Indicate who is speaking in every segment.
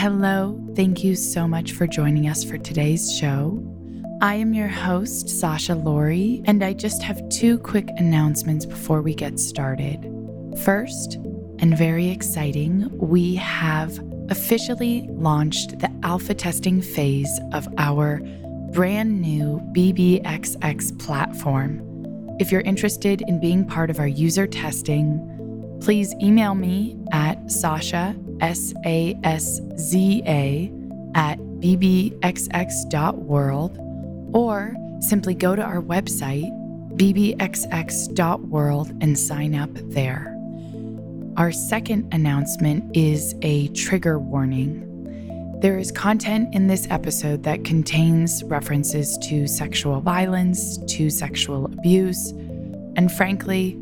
Speaker 1: Hello, thank you so much for joining us for today's show. I am your host, Sasza Laurie, and I just have two quick announcements before we get started. First, and very exciting, we have officially launched the alpha testing phase of our brand new BBXX platform. If you're interested in being part of our user testing, please email me at Sasza, S A S Z A, at bbxx.world, or simply go to our website, bbxx.world, and sign up there. Our second announcement is a trigger warning. There is content in this episode that contains references to sexual violence, to sexual abuse, and frankly,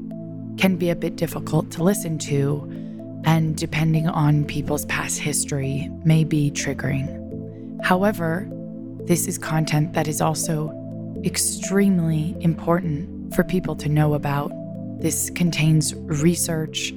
Speaker 1: can be a bit difficult to listen to, and depending on people's past history, may be triggering. However, this is content that is also extremely important for people to know about. This contains research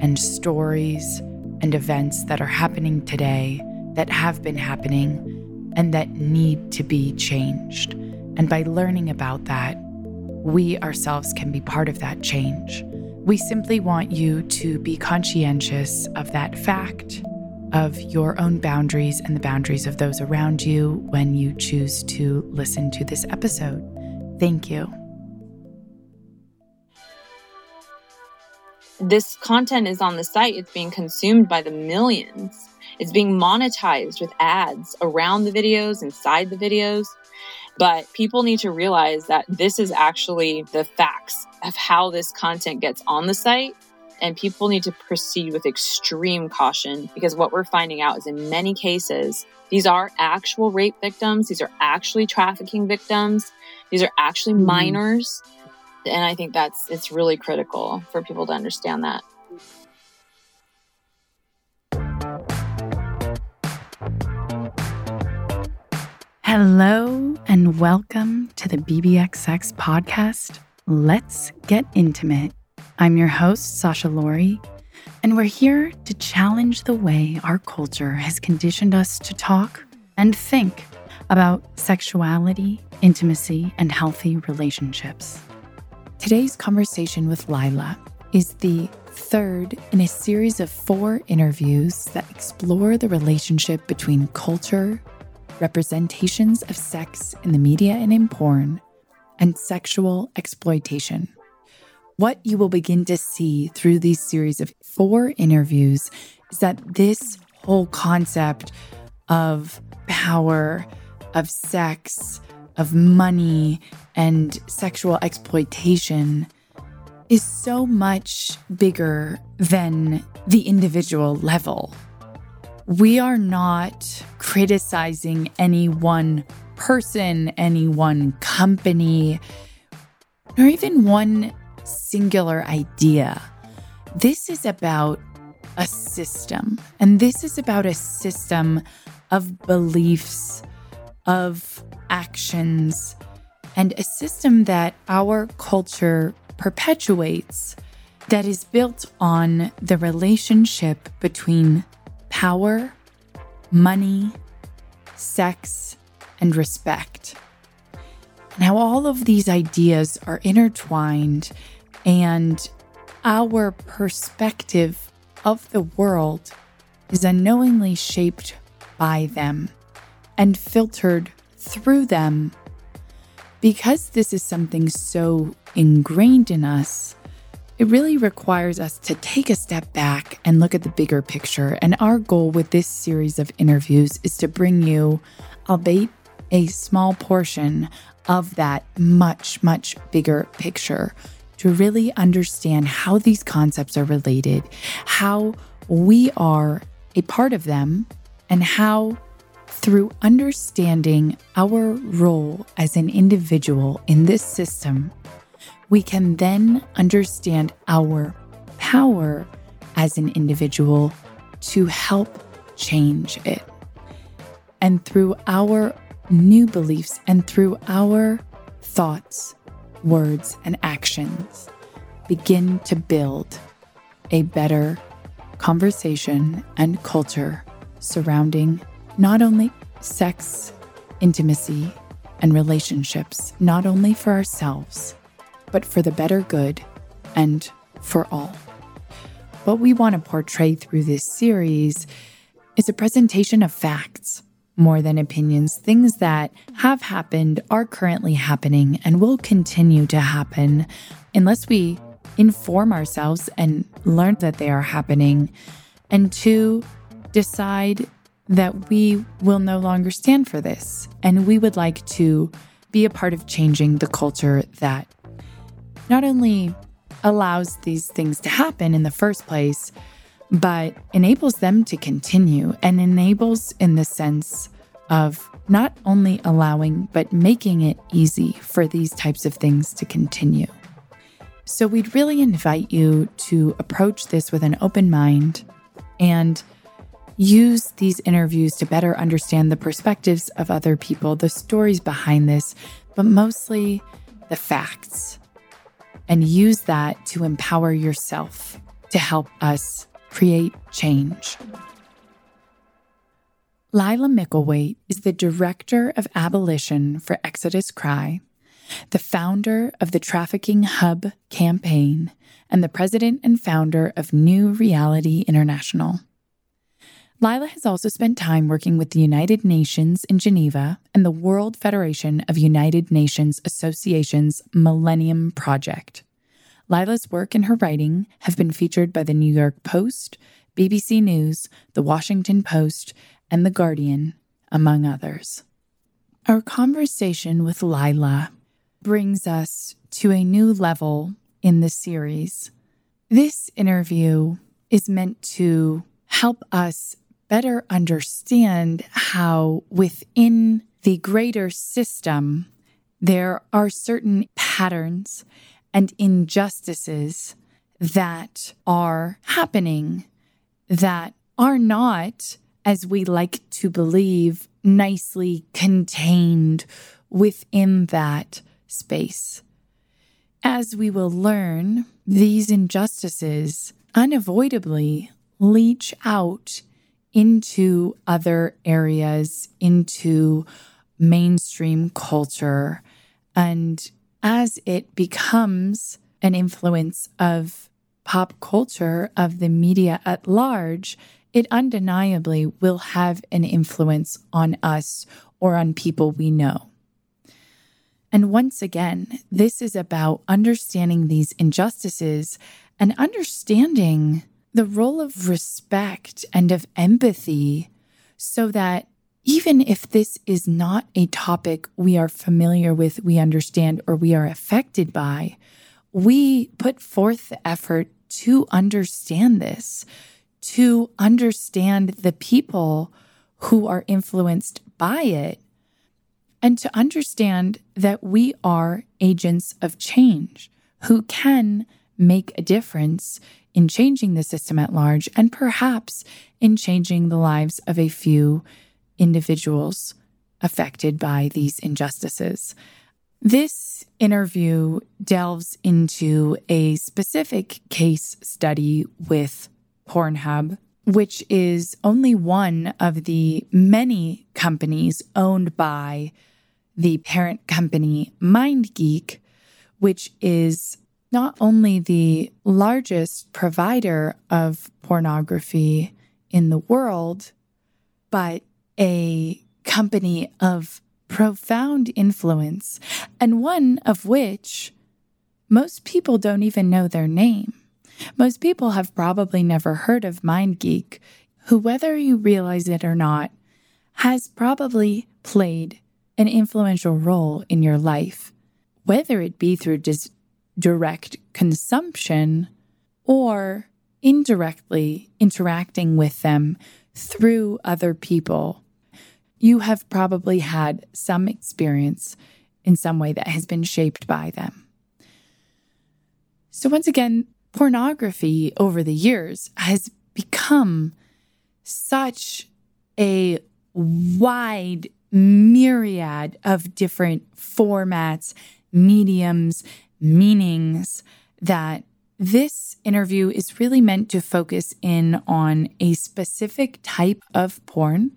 Speaker 1: and stories and events that are happening today, that have been happening, and that need to be changed. And by learning about that, we ourselves can be part of that change. We simply want you to be conscientious of that fact, of your own boundaries and the boundaries of those around you when you choose to listen to this episode. Thank you.
Speaker 2: this content is on the site, it's being consumed by the millions. It's being monetized with ads around the videos, inside the videos. But people need to realize that this is actually the facts of how this content gets on the site. And people need to proceed with extreme caution because what we're finding out is in many cases, these are actual rape victims. These are actually trafficking victims. These are actually mm-hmm. minors and I think that's it's really critical for people to understand that.
Speaker 1: Hello and welcome to the BBXX podcast. Let's get intimate. I'm your host, Sasza Laurie, and we're here to challenge the way our culture has conditioned us to talk and think about sexuality, intimacy, and healthy relationships. Today's conversation with Lila is the third in a series of four interviews that explore the relationship between culture, representations of sex in the media and in porn, and sexual exploitation. What you will begin to see through these series of four interviews is that this whole concept of power, of sex, of money and sexual exploitation is so much bigger than the individual level. We are not criticizing any one person, any one company, nor even one singular idea. This is about a system, and this is about a system of beliefs, of actions, and a system that our culture perpetuates that is built on the relationship between power, money, sex, and respect. And how all of these ideas are intertwined and our perspective of the world is unknowingly shaped by them and filtered through them. Because this is something so ingrained in us, it really requires us to take a step back and look at the bigger picture. And our goal with this series of interviews is to bring you, albeit a small portion of that much, much bigger picture to really understand how these concepts are related, how we are a part of them, and how through understanding our role as an individual in this system, we can then understand our power as an individual to help change it. And through our new beliefs and through our thoughts, words, and actions, begin to build a better conversation and culture surrounding not only sex, intimacy, and relationships, not only for ourselves, but for the better good and for all. What we want to portray through this series is a presentation of facts more than opinions, things that have happened, are currently happening, and will continue to happen unless we inform ourselves and learn that they are happening. And two, decide that we will no longer stand for this. And we would like to be a part of changing the culture that not only allows these things to happen in the first place, but enables them to continue and enables in the sense of not only allowing, but making it easy for these types of things to continue. So, we'd really invite you to approach this with an open mind and use these interviews to better understand the perspectives of other people, the stories behind this, but mostly the facts. And use that to empower yourself to help us create change. Lila Mickelwait is the Director of Abolition for Exodus Cry, the founder of the Trafficking Hub campaign, and the president and founder of New Reality International. Lila has also spent time working with the United Nations in Geneva and the World Federation of United Nations Associations Millennium Project. Lila's work and her writing have been featured by the New York Post, BBC News, The Washington Post, and The Guardian, among others. Our conversation with Lila brings us to a new level in the series. This interview is meant to help us better understand how within the greater system there are certain patterns and injustices that are happening that are not, as we like to believe, nicely contained within that space. As we will learn, these injustices unavoidably leach out into other areas, into mainstream culture. And as it becomes an influence of pop culture, of the media at large, it undeniably will have an influence on us or on people we know. And once again, this is about understanding these injustices and understanding the role of respect and of empathy so that even if this is not a topic we are familiar with, we understand, or we are affected by, we put forth the effort to understand this, to understand the people who are influenced by it, and to understand that we are agents of change who can make a difference in changing the system at large and perhaps in changing the lives of a few individuals affected by these injustices. This interview delves into a specific case study with Pornhub, which is only one of the many companies owned by the parent company MindGeek, which is not only the largest provider of pornography in the world, but a company of profound influence, and one of which most people don't even know their name. Most people have probably never heard of MindGeek, who, whether you realize it or not, has probably played an influential role in your life, whether it be through dis- direct consumption or indirectly interacting with them through other people. You have probably had some experience in some way that has been shaped by them. So, once again, pornography over the years has become such a wide myriad of different formats, mediums, meanings that this interview is really meant to focus in on a specific type of porn,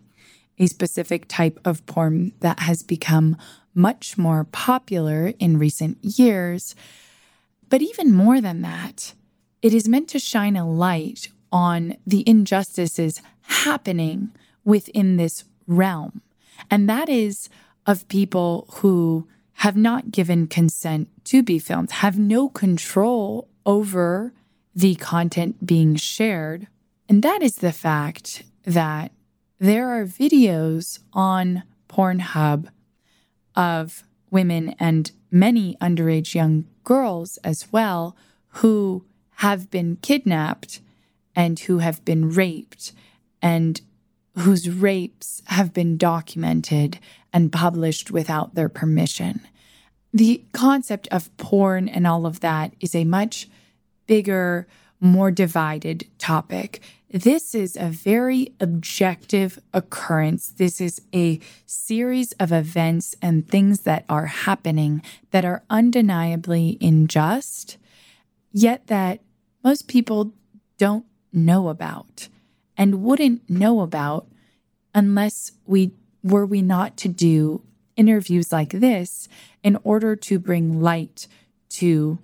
Speaker 1: a specific type of porn that has become much more popular in recent years. But even more than that, it is meant to shine a light on the injustices happening within this realm. And that is of people who have not given consent to be filmed, have no control over the content being shared. And that is the fact that there are videos on Pornhub of women and many underage young girls as well who have been kidnapped and who have been raped and whose rapes have been documented and published without their permission. The concept of porn and all of that is a much bigger, more divided topic. This is a very objective occurrence. This is a series of events and things that are happening that are undeniably unjust, yet that most people don't know about and wouldn't know about unless we were we not to do interviews like this in order to bring light to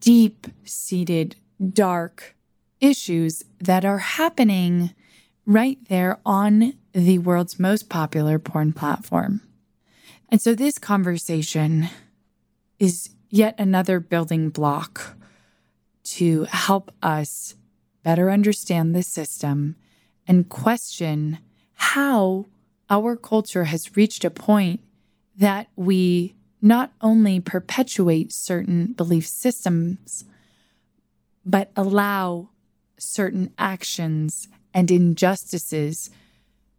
Speaker 1: deep seated dark issues that are happening right there on the world's most popular porn platform. And so this conversation is yet another building block to help us better understand the system and question how our culture has reached a point that we not only perpetuate certain belief systems, but allow certain actions and injustices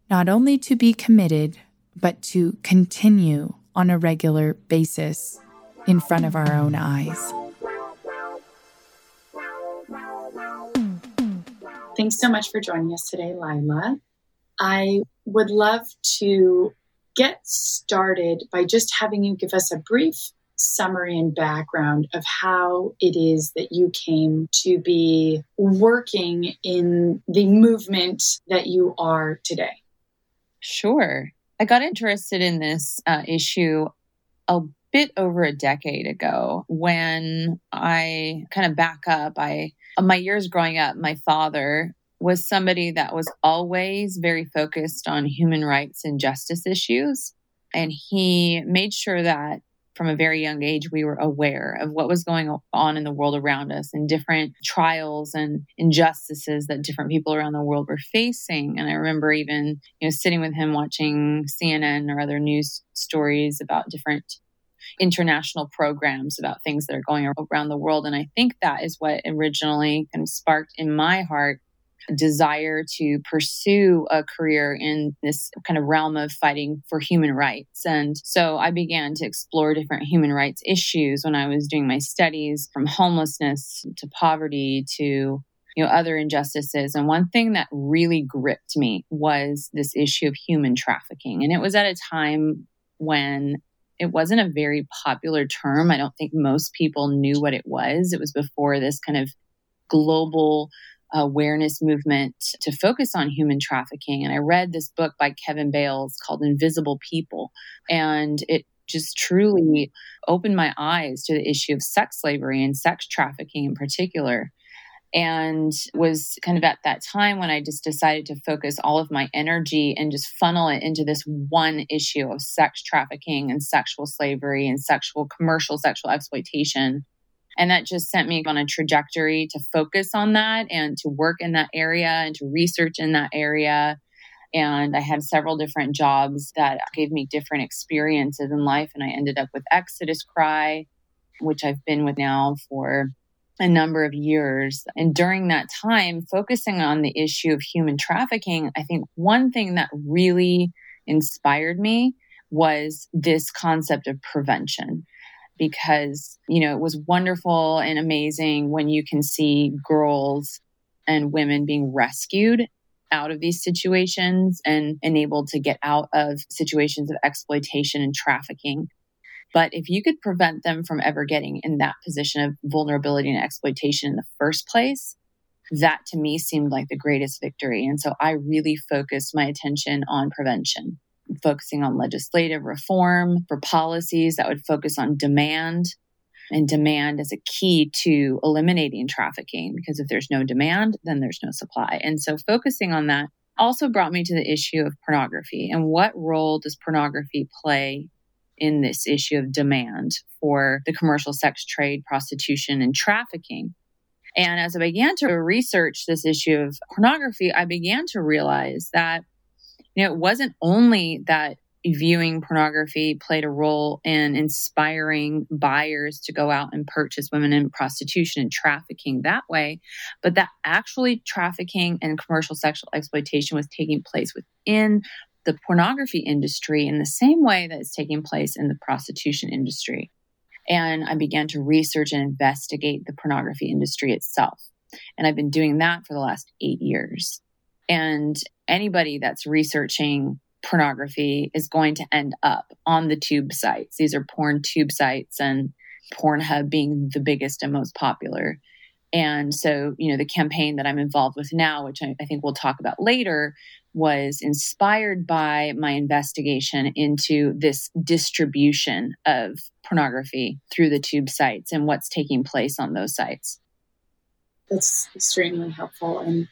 Speaker 1: not only to be committed, but to continue on a regular basis in front of our own eyes.
Speaker 3: Thanks so much for joining us today, Lila. I would love to get started by just having you give us a brief summary and background of how it is that you came to be working in the movement that you are today.
Speaker 2: Sure. I got interested in this uh, issue a bit over a decade ago when I kind of back up. I, my years growing up, my father was somebody that was always very focused on human rights and justice issues. And he made sure that from a very young age, we were aware of what was going on in the world around us and different trials and injustices that different people around the world were facing. And I remember even, you know, sitting with him watching CNN or other news stories about different international programs about things that are going around the world. And I think that is what originally kind of sparked in my heart desire to pursue a career in this kind of realm of fighting for human rights. And so I began to explore different human rights issues when I was doing my studies from homelessness to poverty to you know other injustices. And one thing that really gripped me was this issue of human trafficking. And it was at a time when it wasn't a very popular term. I don't think most people knew what it was. It was before this kind of global awareness movement to focus on human trafficking. And I read this book by Kevin Bales called Invisible People. And it just truly opened my eyes to the issue of sex slavery and sex trafficking in particular. And was kind of at that time when I just decided to focus all of my energy and just funnel it into this one issue of sex trafficking and sexual slavery and sexual commercial sexual exploitation and that just sent me on a trajectory to focus on that and to work in that area and to research in that area. And I had several different jobs that gave me different experiences in life. And I ended up with Exodus Cry, which I've been with now for a number of years. And during that time, focusing on the issue of human trafficking, I think one thing that really inspired me was this concept of prevention because, you know, it was wonderful and amazing when you can see girls and women being rescued out of these situations and enabled to get out of situations of exploitation and trafficking. But if you could prevent them from ever getting in that position of vulnerability and exploitation in the first place, that to me seemed like the greatest victory. And so I really focused my attention on prevention, focusing on legislative reform for policies that would focus on demand. And demand is a key to eliminating trafficking because if there's no demand, then there's no supply. And so focusing on that also brought me to the issue of pornography and what role does pornography play in this issue of demand for the commercial sex trade, prostitution, and trafficking. And as I began to research this issue of pornography, I began to realize that, you know, it wasn't only that viewing pornography played a role in inspiring buyers to go out and purchase women in prostitution and trafficking that way, but that actually trafficking and commercial sexual exploitation was taking place within the pornography industry in the same way that it's taking place in the prostitution industry. And I began to research and investigate the pornography industry itself. And I've been doing that for the last eight years. And anybody that's researching pornography is going to end up on the tube sites. These are porn tube sites, and Pornhub being the biggest and most popular. And so, you know, the campaign that I'm involved with now, which I, I, think we'll talk about later, was inspired by my investigation into this distribution of pornography through the tube sites and what's taking place on those sites.
Speaker 3: That's extremely helpful. And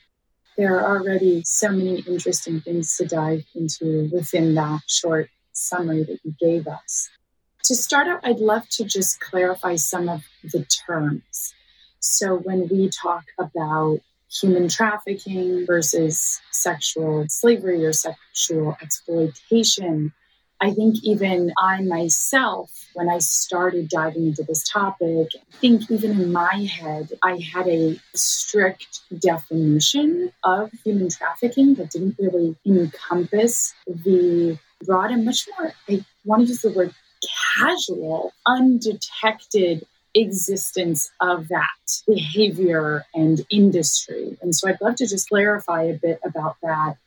Speaker 3: there are already so many interesting things to dive into within that short summary that you gave us. To start out, I'd love to just clarify some of the terms. So, when we talk about human trafficking versus sexual slavery or sexual exploitation, I think even I myself, when I started diving into this topic, I think even in my head, I had a strict definition of human trafficking that didn't really encompass the broad and much more, I want to use the word casual, undetected existence of that behavior and industry. And so I'd love to just clarify a bit about that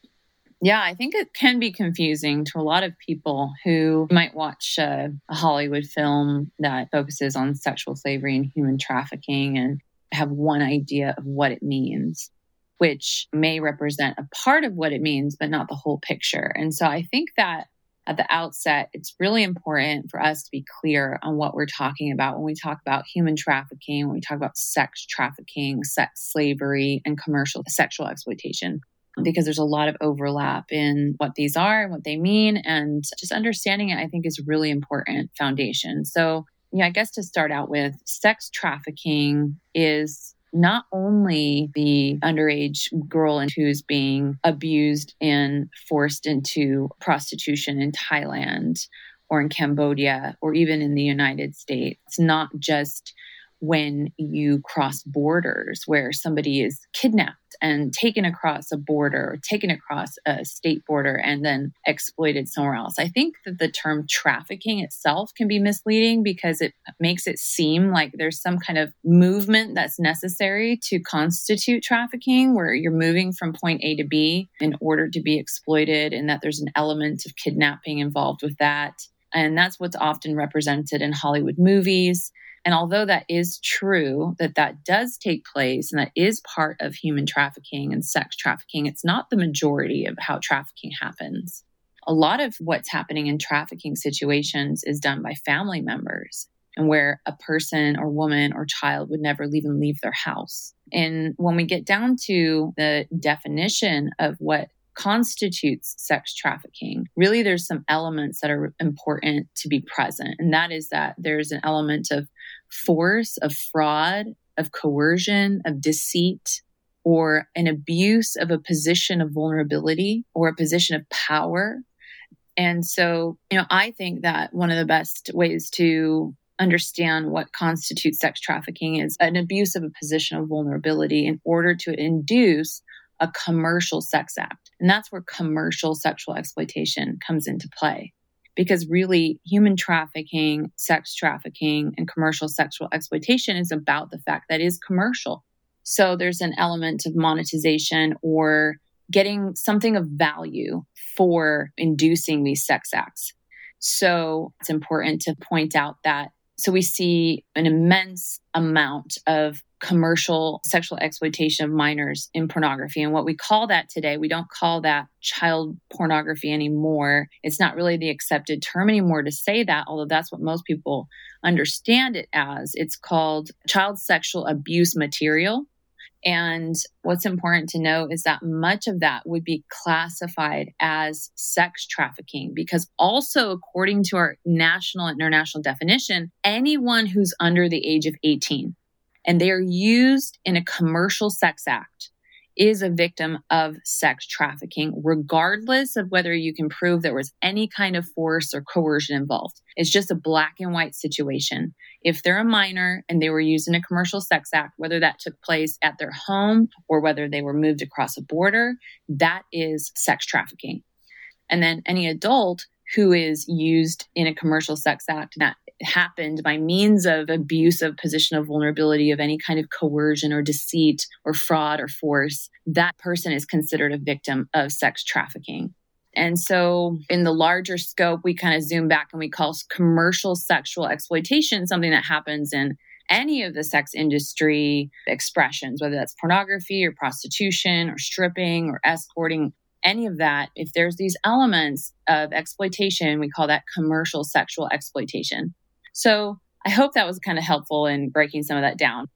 Speaker 2: yeah, I think it can be confusing to a lot of people who might watch a, a Hollywood film that focuses on sexual slavery and human trafficking and have one idea of what it means, which may represent a part of what it means, but not the whole picture. And so I think that at the outset, it's really important for us to be clear on what we're talking about when we talk about human trafficking, when we talk about sex trafficking, sex slavery, and commercial sexual exploitation because there's a lot of overlap in what these are and what they mean. And just understanding it, I think, is really important foundation. So, yeah, I guess to start out with, sex trafficking is not only the underage girl who's being abused and forced into prostitution in Thailand or in Cambodia or even in the United States. It's not just when you cross borders where somebody is kidnapped and taken across a border or taken across a state border and then exploited somewhere else. I think that the term trafficking itself can be misleading because it makes it seem like there's some kind of movement that's necessary to constitute trafficking where you're moving from point A to B in order to be exploited and that there's an element of kidnapping involved with that. And that's what's often represented in Hollywood movies. And although that is true, that that does take place and that is part of human trafficking and sex trafficking, it's not the majority of how trafficking happens. A lot of what's happening in trafficking situations is done by family members and where a person or woman or child would never even leave their house. And when we get down to the definition of what constitutes sex trafficking, really there's some elements that are important to be present. And that is that there's an element of force, of fraud, of coercion, of deceit, or an abuse of a position of vulnerability or a position of power. And so, you know, I think that one of the best ways to understand what constitutes sex trafficking is an abuse of a position of vulnerability in order to induce a commercial sex act. And that's where commercial sexual exploitation comes into play. Because really, human trafficking, sex trafficking, and commercial sexual exploitation is about the fact that it is commercial. So there's an element of monetization or getting something of value for inducing these sex acts. So it's important to point out that. So we see an immense amount of commercial sexual exploitation of minors in pornography. And what we call that today, we don't call that child pornography anymore. It's not really the accepted term anymore to say that, although that's what most people understand it as. It's called child sexual abuse material. And what's important to know is that much of that would be classified as sex trafficking because, also, according to our national and international definition, anyone who's under the age of 18 and they are used in a commercial sex act is a victim of sex trafficking, regardless of whether you can prove there was any kind of force or coercion involved. It's just a black and white situation. If they're a minor and they were used in a commercial sex act, whether that took place at their home or whether they were moved across a border, that is sex trafficking. And then any adult who is used in a commercial sex act that happened by means of abuse of position of vulnerability of any kind of coercion or deceit or fraud or force, that person is considered a victim of sex trafficking. And so, in the larger scope, we kind of zoom back and we call commercial sexual exploitation something that happens in any of the sex industry expressions, whether that's pornography or prostitution or stripping or escorting, any of that. If there's these elements of exploitation, we call that commercial sexual exploitation. So I hope that was kind of helpful in breaking some of that down.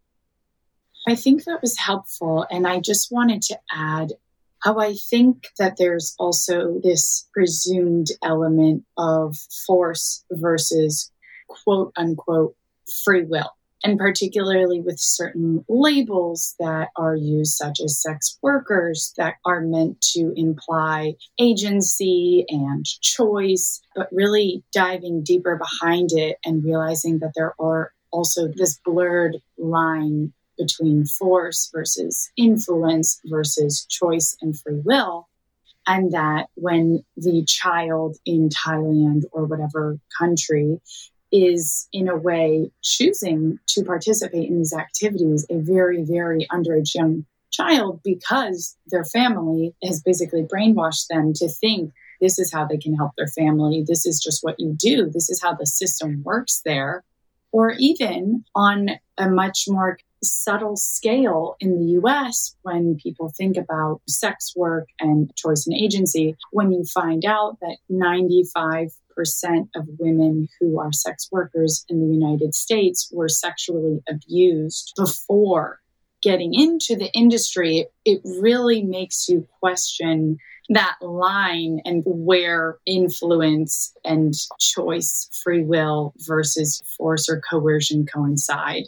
Speaker 3: I think that was helpful. And I just wanted to add how I think that there's also this presumed element of force versus quote unquote free will and particularly with certain labels that are used, such as sex workers, that are meant to imply agency and choice, but really diving deeper behind it and realizing that there are also this blurred line between force versus influence versus choice and free will. And that when the child in Thailand or whatever country is in a way choosing to participate in these activities a very, very underage young child because their family has basically brainwashed them to think this is how they can help their family. This is just what you do. This is how the system works there. Or even on a much more subtle scale in the US, when people think about sex work and choice and agency, when you find out that 95 percent of women who are sex workers in the United States were sexually abused before getting into the industry, it really makes you question that line and where influence and choice, free will versus force or coercion coincide.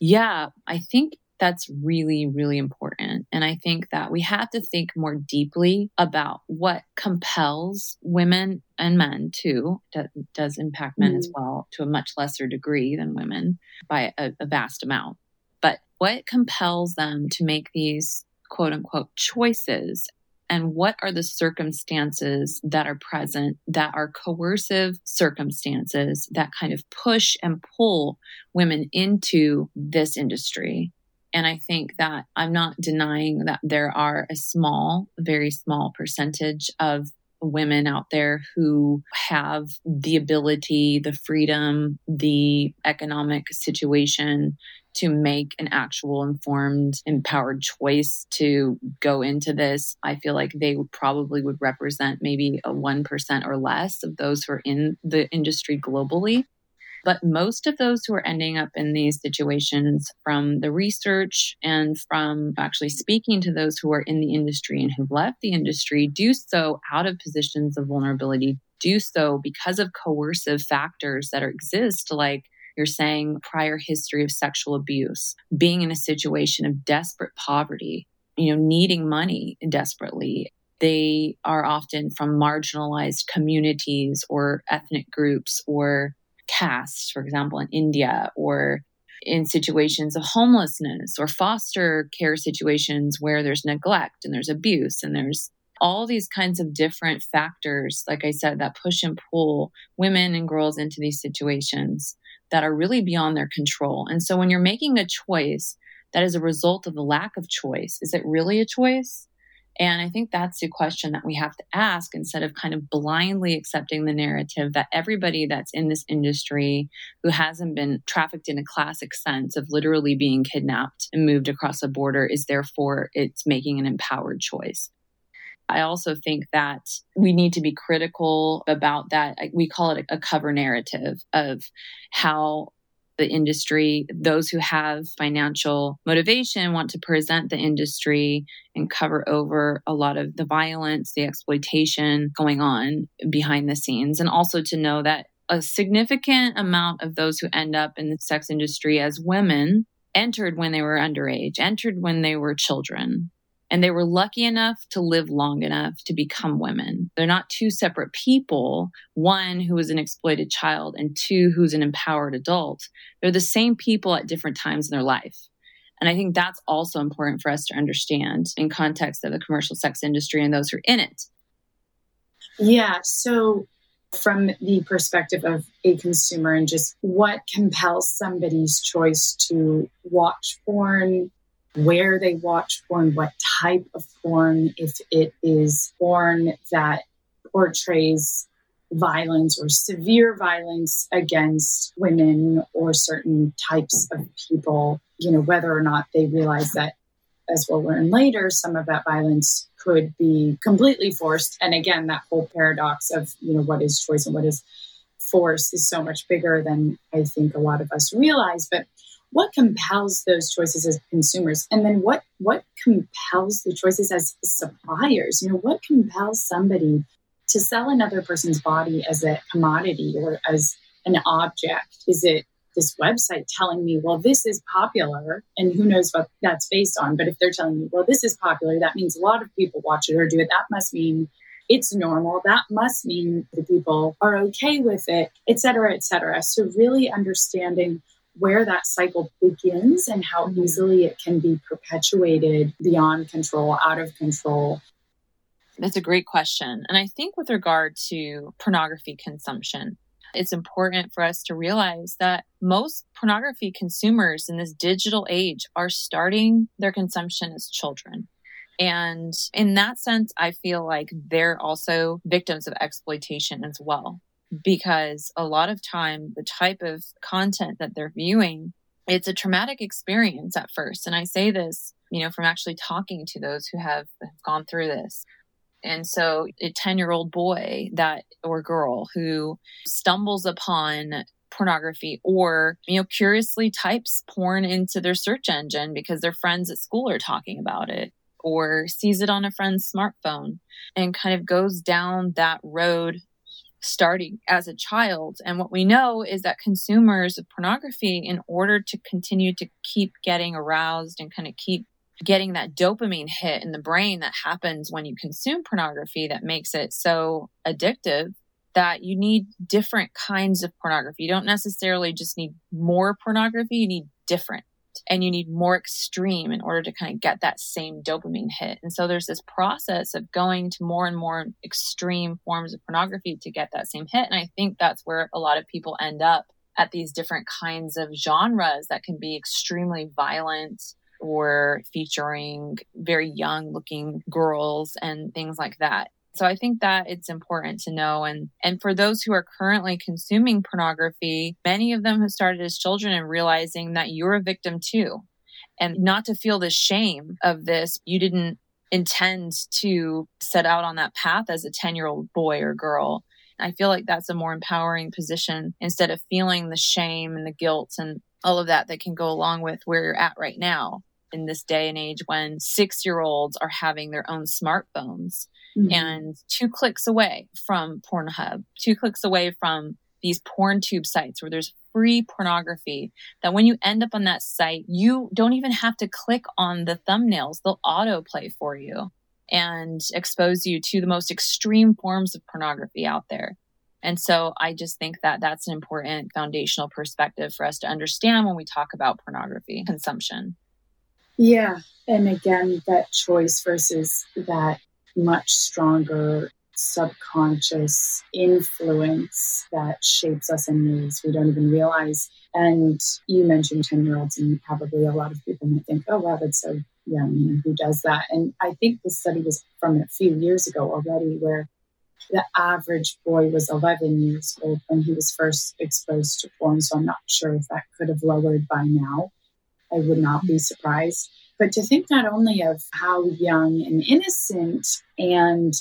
Speaker 2: Yeah, I think that's really, really important. And I think that we have to think more deeply about what compels women and men too. That does impact men mm. as well to a much lesser degree than women by a, a vast amount. But what compels them to make these quote unquote choices and what are the circumstances that are present that are coercive circumstances that kind of push and pull women into this industry? And I think that I'm not denying that there are a small, very small percentage of women out there who have the ability, the freedom, the economic situation to make an actual informed, empowered choice to go into this. I feel like they would probably would represent maybe a 1% or less of those who are in the industry globally. But most of those who are ending up in these situations, from the research and from actually speaking to those who are in the industry and who've left the industry, do so out of positions of vulnerability, do so because of coercive factors that exist, like you're saying prior history of sexual abuse, being in a situation of desperate poverty, you know, needing money desperately. They are often from marginalized communities or ethnic groups or castes, for example, in India, or in situations of homelessness or foster care situations where there's neglect and there's abuse and there's all these kinds of different factors, like I said, that push and pull women and girls into these situations that are really beyond their control. And so when you're making a choice that is a result of the lack of choice, is it really a choice? And I think that's the question that we have to ask instead of kind of blindly accepting the narrative that everybody that's in this industry who hasn't been trafficked in a classic sense of literally being kidnapped and moved across a border is therefore it's making an empowered choice. I also think that we need to be critical about that. We call it a cover narrative of how the industry, those who have financial motivation want to present the industry and cover over a lot of the violence, the exploitation going on behind the scenes. And also to know that a significant amount of those who end up in the sex industry as women entered when they were underage, entered when they were children and they were lucky enough to live long enough to become women. They're not two separate people, one who is an exploited child and two who's an empowered adult. They're the same people at different times in their life. And I think that's also important for us to understand in context of the commercial sex industry and those who are in it.
Speaker 3: Yeah. So, from the perspective of a consumer and just what compels somebody's choice to watch porn, where they watch porn, what type of porn, if it is porn that portrays violence or severe violence against women or certain types of people, you know, whether or not they realize that, as we'll learn later, some of that violence could be completely forced. And again, that whole paradox of, you know, what is choice and what is force is so much bigger than I think a lot of us realize. But what compels those choices as consumers? And then what what compels the choices as suppliers? You know what compels somebody to sell another person's body as a commodity or as an object? Is it this website telling me well this is popular and who knows what that's based on? But if they're telling me well this is popular that means a lot of people watch it or do it. That must mean it's normal. That must mean the people are okay with it et cetera et cetera. So really understanding where that cycle begins and how mm-hmm. easily it can be perpetuated beyond control, out of control.
Speaker 2: That's a great question. And I think with regard to pornography consumption, it's important for us to realize that most pornography consumers in this digital age are starting their consumption as children. And in that sense, I feel like they're also victims of exploitation as well because a lot of time the type of content that they're viewing it's a traumatic experience at first. And i say this you know from actually talking to those who have, have gone through this. And so a 10 year old boy that or girl who stumbles upon pornography or you know curiously types porn into their search engine because their friends at school are talking about it or sees it on a friend's smartphone and kind of goes down that road starting as a child. And what we know is that consumers of pornography, in order to continue to keep getting aroused and kind of keep getting that dopamine hit in the brain that happens when you consume pornography that makes it so addictive that you need different kinds of pornography. You don't necessarily just need more pornography, you need different and you need more extreme in order to kind of get that same dopamine hit. And so there's this process of going to more and more extreme forms of pornography to get that same hit. And I think that's where a lot of people end up at these different kinds of genres that can be extremely violent or featuring very young looking girls and things like that. So I think that it's important to know. And, and for those who are currently consuming pornography, many of them have started as children and realizing that you're a victim too. And not to feel the shame of this. You didn't intend to set out on that path as a 10 year old boy or girl. I feel like that's a more empowering position instead of feeling the shame and the guilt and all of that that can go along with where you're at right now in this day and age when six year olds are having their own smartphones mm-hmm. and two clicks away from Pornhub, two clicks away from these porn tube sites where there's free pornography that when you end up on that site, you don't even have to click on the thumbnails. They'll autoplay for you and expose you to the most extreme forms of pornography out there. And so I just think that that's an important foundational perspective for us to understand when we talk about pornography consumption.
Speaker 3: Yeah. And again, that choice versus that much stronger subconscious influence that shapes us in ways we don't even realize. And you mentioned 10 year olds, and probably a lot of people might think, oh, wow, that's so young who does that. And I think the study was from a few years ago already, where the average boy was 11 years old when he was first exposed to porn. So I'm not sure if that could have lowered by now. I would not be surprised. But to think not only of how young and innocent and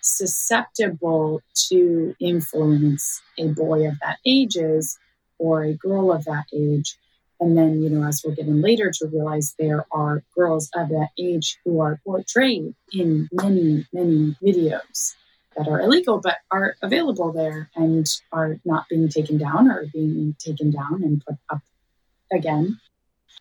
Speaker 3: susceptible to influence a boy of that age is, or a girl of that age. And then, you know, as we'll get in later to realize there are girls of that age who are portrayed in many, many videos that are illegal but are available there and are not being taken down or being taken down and put up again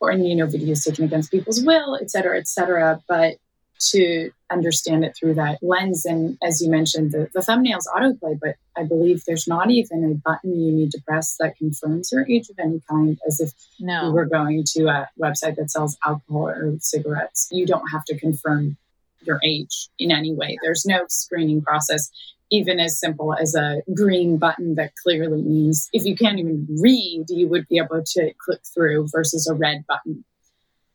Speaker 3: or you know videos taken against people's will et cetera et cetera but to understand it through that lens and as you mentioned the, the thumbnails autoplay but i believe there's not even a button you need to press that confirms your age of any kind as if
Speaker 2: no.
Speaker 3: you were going to a website that sells alcohol or cigarettes you don't have to confirm your age in any way. There's no screening process, even as simple as a green button that clearly means if you can't even read, you would be able to click through versus a red button.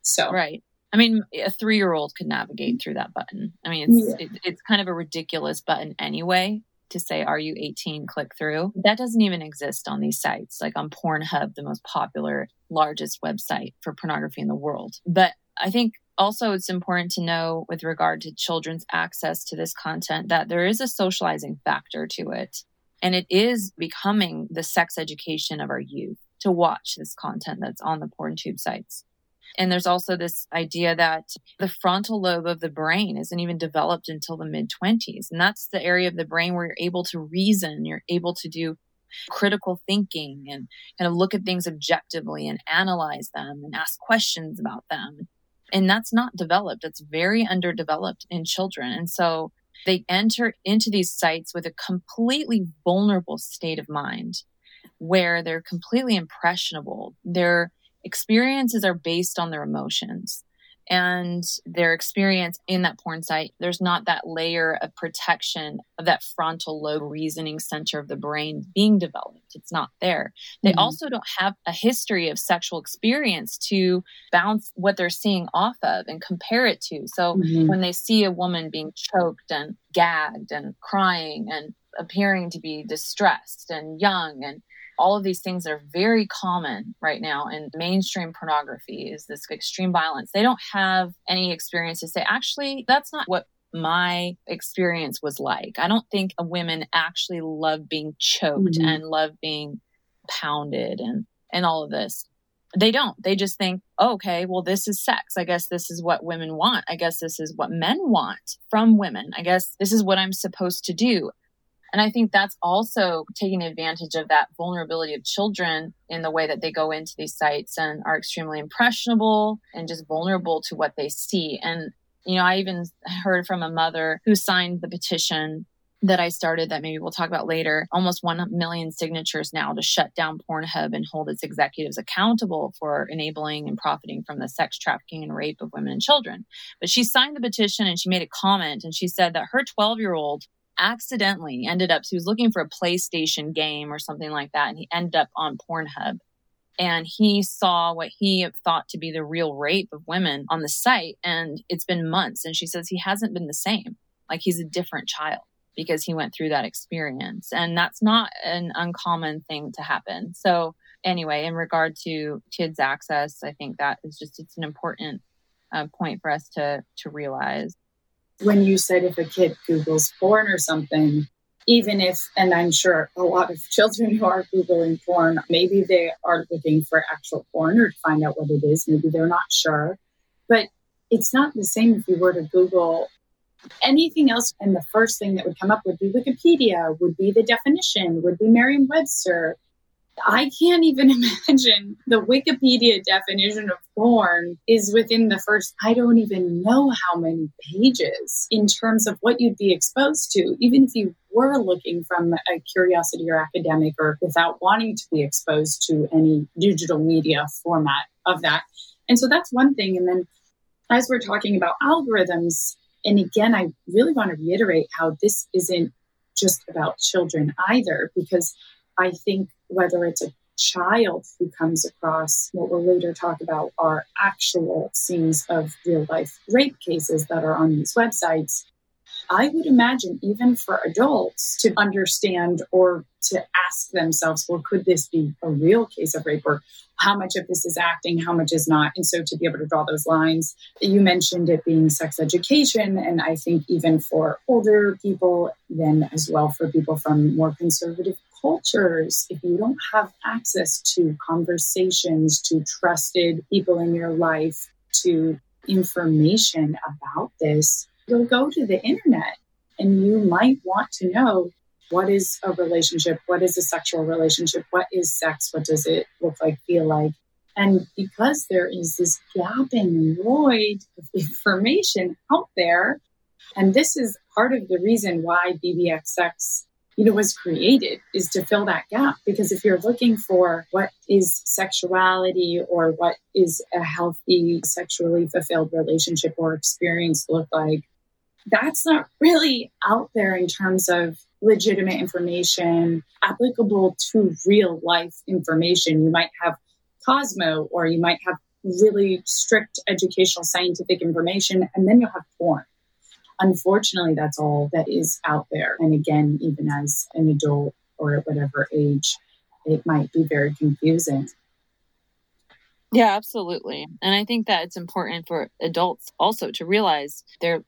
Speaker 3: So,
Speaker 2: right. I mean, a three year old could navigate through that button. I mean, it's, yeah. it, it's kind of a ridiculous button anyway to say, Are you 18? Click through. That doesn't even exist on these sites, like on Pornhub, the most popular, largest website for pornography in the world. But I think also it's important to know with regard to children's access to this content that there is a socializing factor to it and it is becoming the sex education of our youth to watch this content that's on the porn tube sites. And there's also this idea that the frontal lobe of the brain isn't even developed until the mid 20s and that's the area of the brain where you're able to reason you're able to do critical thinking and kind of look at things objectively and analyze them and ask questions about them and that's not developed. It's very underdeveloped in children. And so they enter into these sites with a completely vulnerable state of mind where they're completely impressionable. Their experiences are based on their emotions and their experience in that porn site, there's not that layer of protection of that frontal lobe reasoning center of the brain being developed. It's not there. They mm-hmm. also don't have a history of sexual experience to bounce what they're seeing off of and compare it to. So mm-hmm. when they see a woman being choked and gagged and crying and appearing to be distressed and young and all of these things are very common right now in mainstream pornography is this extreme violence. They don't have any experience to say actually that's not what my experience was like. I don't think women actually love being choked mm-hmm. and love being pounded and and all of this. They don't. They just think oh, okay well this is sex. I guess this is what women want. I guess this is what men want from women. I guess this is what i'm supposed to do and I think that's also taking advantage of that vulnerability of children in the way that they go into these sites and are extremely impressionable and just vulnerable to what they see. And, you know, I even heard from a mother who signed the petition that I started that maybe we'll talk about later. Almost 1 million signatures now to shut down Pornhub and hold its executives accountable for enabling and profiting from the sex trafficking and rape of women and children. But she signed the petition and she made a comment and she said that her 12 year old accidentally ended up, so he was looking for a PlayStation game or something like that, and he ended up on Pornhub. And he saw what he thought to be the real rape of women on the site. And it's been months. And she says he hasn't been the same. Like he's a different child because he went through that experience. And that's not an uncommon thing to happen. So, anyway, in regard to kids' access, I think that is just, it's an important uh, point for us to, to realize
Speaker 3: when you said if a kid Googles porn or something, even if, and I'm sure a lot of children who are Googling porn, maybe they are looking for actual porn or to find out what it is. Maybe they're not sure. But it's not the same if you were to Google anything else. And the first thing that would come up would be Wikipedia, would be the definition, would be Merriam Webster. I can't even imagine the Wikipedia definition of porn is within the first, I don't even know how many pages in terms of what you'd be exposed to, even if you were looking from a curiosity or academic or without wanting to be exposed to any digital media format of that. And so that's one thing. And then as we're talking about algorithms, and again, I really want to reiterate how this isn't just about children either, because I think whether it's a child who comes across what we'll later talk about are actual scenes of real life rape cases that are on these websites, I would imagine even for adults to understand or to ask themselves, well, could this be a real case of rape or how much of this is acting, how much is not? And so to be able to draw those lines, you mentioned it being sex education. And I think even for older people, then as well for people from more conservative cultures, if you don't have access to conversations, to trusted people in your life, to information about this, you'll go to the internet and you might want to know what is a relationship? What is a sexual relationship? What is sex? What does it look like, feel like? And because there is this gaping void of information out there, and this is part of the reason why BBXX you know was created is to fill that gap because if you're looking for what is sexuality or what is a healthy sexually fulfilled relationship or experience look like that's not really out there in terms of legitimate information applicable to real life information. You might have Cosmo or you might have really strict educational scientific information, and then you'll have porn. Unfortunately, that's all that is out there. And again, even as an adult or at whatever age, it might be very confusing.
Speaker 2: Yeah, absolutely. And I think that it's important for adults also to realize they're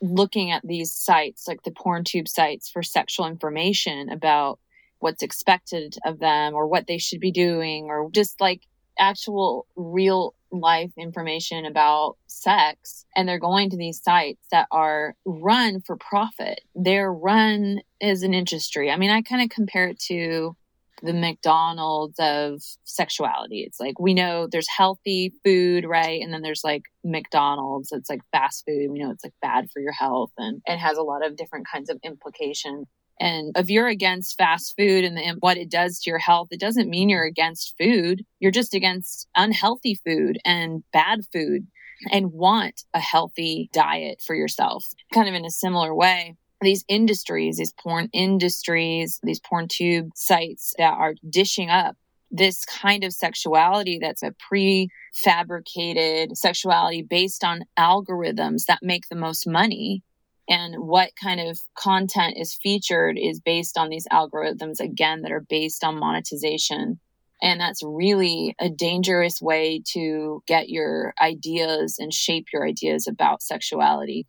Speaker 2: looking at these sites, like the porn tube sites, for sexual information about what's expected of them or what they should be doing, or just like actual real life information about sex. And they're going to these sites that are run for profit. They're run as an industry. I mean, I kind of compare it to the McDonald's of sexuality. It's like we know there's healthy food, right? And then there's like McDonald's. It's like fast food. We know it's like bad for your health and it has a lot of different kinds of implications. And if you're against fast food and the, what it does to your health, it doesn't mean you're against food. You're just against unhealthy food and bad food and want a healthy diet for yourself. Kind of in a similar way, these industries, these porn industries, these porn tube sites that are dishing up this kind of sexuality that's a prefabricated sexuality based on algorithms that make the most money. And what kind of content is featured is based on these algorithms, again, that are based on monetization. And that's really a dangerous way to get your ideas and shape your ideas about sexuality.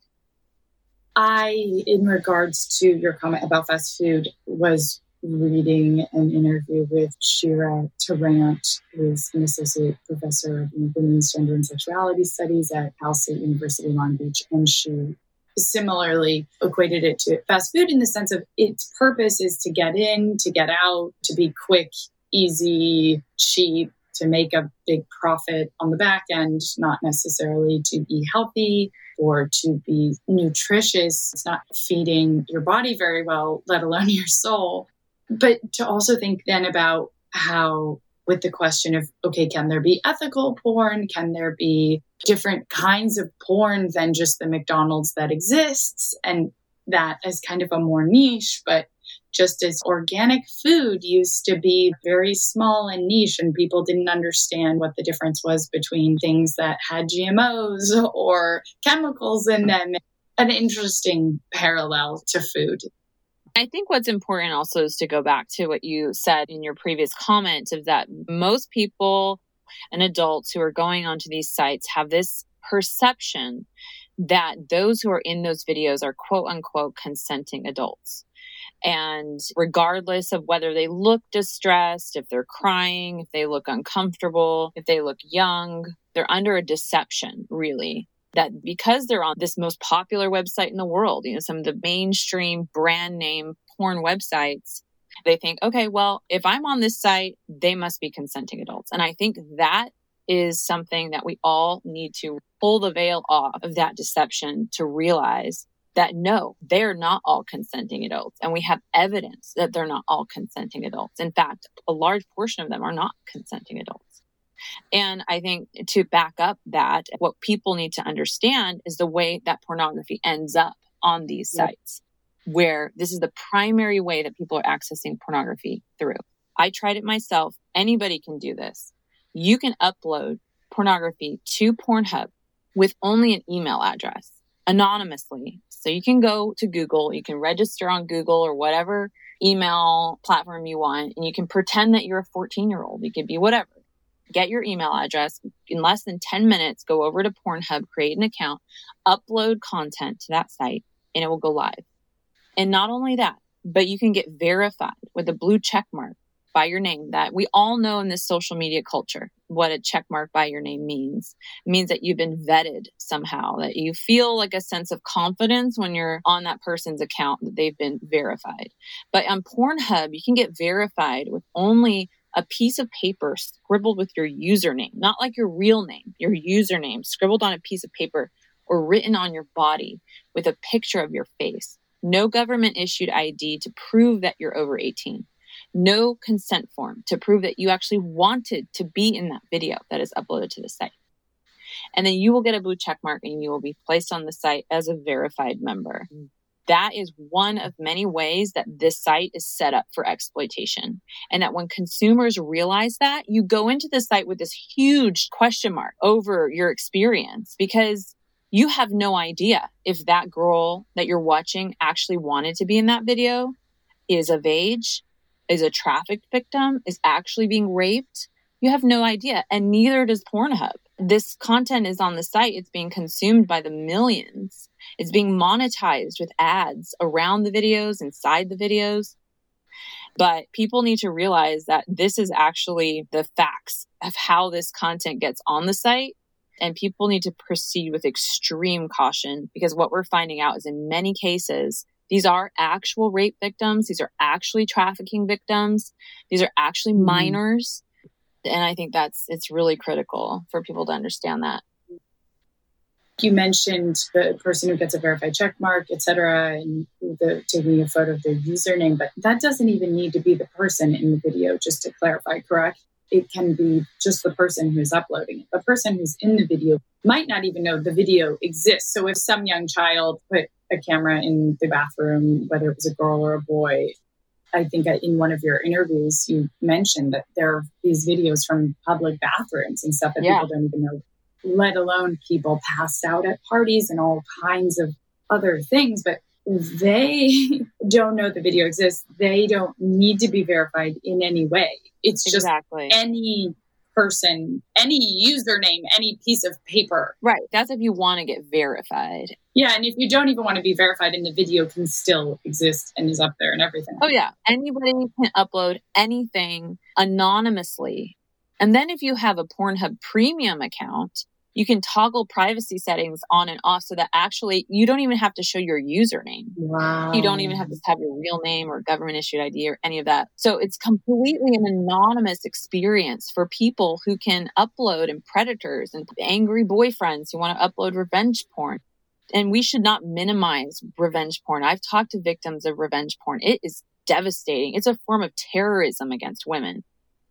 Speaker 3: I, in regards to your comment about fast food, was reading an interview with Shira Tarrant, who is an associate professor of women's gender and sexuality studies at Cal State University Long Beach, and she similarly equated it to fast food in the sense of its purpose is to get in, to get out, to be quick, easy, cheap, to make a big profit on the back end, not necessarily to be healthy or to be nutritious. It's not feeding your body very well, let alone your soul. But to also think then about how, with the question of, okay, can there be ethical porn? Can there be different kinds of porn than just the McDonald's that exists? And that as kind of a more niche, but just as organic food used to be very small and niche and people didn't understand what the difference was between things that had GMOs or chemicals in them. An interesting parallel to food.
Speaker 2: I think what's important also is to go back to what you said in your previous comment of that most people and adults who are going onto these sites have this perception that those who are in those videos are quote unquote consenting adults. And regardless of whether they look distressed, if they're crying, if they look uncomfortable, if they look young, they're under a deception, really. That because they're on this most popular website in the world, you know, some of the mainstream brand name porn websites, they think, okay, well, if I'm on this site, they must be consenting adults. And I think that is something that we all need to pull the veil off of that deception to realize that no, they're not all consenting adults. And we have evidence that they're not all consenting adults. In fact, a large portion of them are not consenting adults. And I think to back up that, what people need to understand is the way that pornography ends up on these sites, where this is the primary way that people are accessing pornography through. I tried it myself. Anybody can do this. You can upload pornography to Pornhub with only an email address anonymously. So you can go to Google, you can register on Google or whatever email platform you want, and you can pretend that you're a 14 year old. You could be whatever. Get your email address in less than 10 minutes, go over to Pornhub, create an account, upload content to that site, and it will go live. And not only that, but you can get verified with a blue check mark by your name that we all know in this social media culture what a check mark by your name means. It means that you've been vetted somehow, that you feel like a sense of confidence when you're on that person's account that they've been verified. But on Pornhub, you can get verified with only a piece of paper scribbled with your username, not like your real name, your username scribbled on a piece of paper or written on your body with a picture of your face. No government issued ID to prove that you're over 18 no consent form to prove that you actually wanted to be in that video that is uploaded to the site. And then you will get a blue check mark and you will be placed on the site as a verified member. Mm. That is one of many ways that this site is set up for exploitation. And that when consumers realize that, you go into the site with this huge question mark over your experience because you have no idea if that girl that you're watching actually wanted to be in that video, is of age, is a trafficked victim, is actually being raped, you have no idea. And neither does Pornhub. This content is on the site, it's being consumed by the millions. It's being monetized with ads around the videos, inside the videos. But people need to realize that this is actually the facts of how this content gets on the site. And people need to proceed with extreme caution because what we're finding out is in many cases, these are actual rape victims. These are actually trafficking victims. These are actually mm-hmm. minors. And I think that's, it's really critical for people to understand that.
Speaker 3: You mentioned the person who gets a verified check mark, et cetera, and the, taking a photo of their username, but that doesn't even need to be the person in the video, just to clarify, correct? It can be just the person who's uploading it. The person who's in the video might not even know the video exists. So if some young child put a camera in the bathroom, whether it was a girl or a boy. I think in one of your interviews, you mentioned that there are these videos from public bathrooms and stuff that yeah. people don't even know, let alone people passed out at parties and all kinds of other things. But they don't know the video exists. They don't need to be verified in any way. It's just exactly. any person, any username, any piece of paper.
Speaker 2: Right. That's if you want to get verified.
Speaker 3: Yeah. And if you don't even want to be verified, and the video can still exist and is up there and everything.
Speaker 2: Oh, yeah. Anybody can upload anything anonymously. And then if you have a Pornhub premium account, you can toggle privacy settings on and off so that actually you don't even have to show your username.
Speaker 3: Wow.
Speaker 2: You don't even have to have your real name or government issued ID or any of that. So it's completely an anonymous experience for people who can upload and predators and angry boyfriends who want to upload revenge porn. And we should not minimize revenge porn. I've talked to victims of revenge porn. It is devastating. It's a form of terrorism against women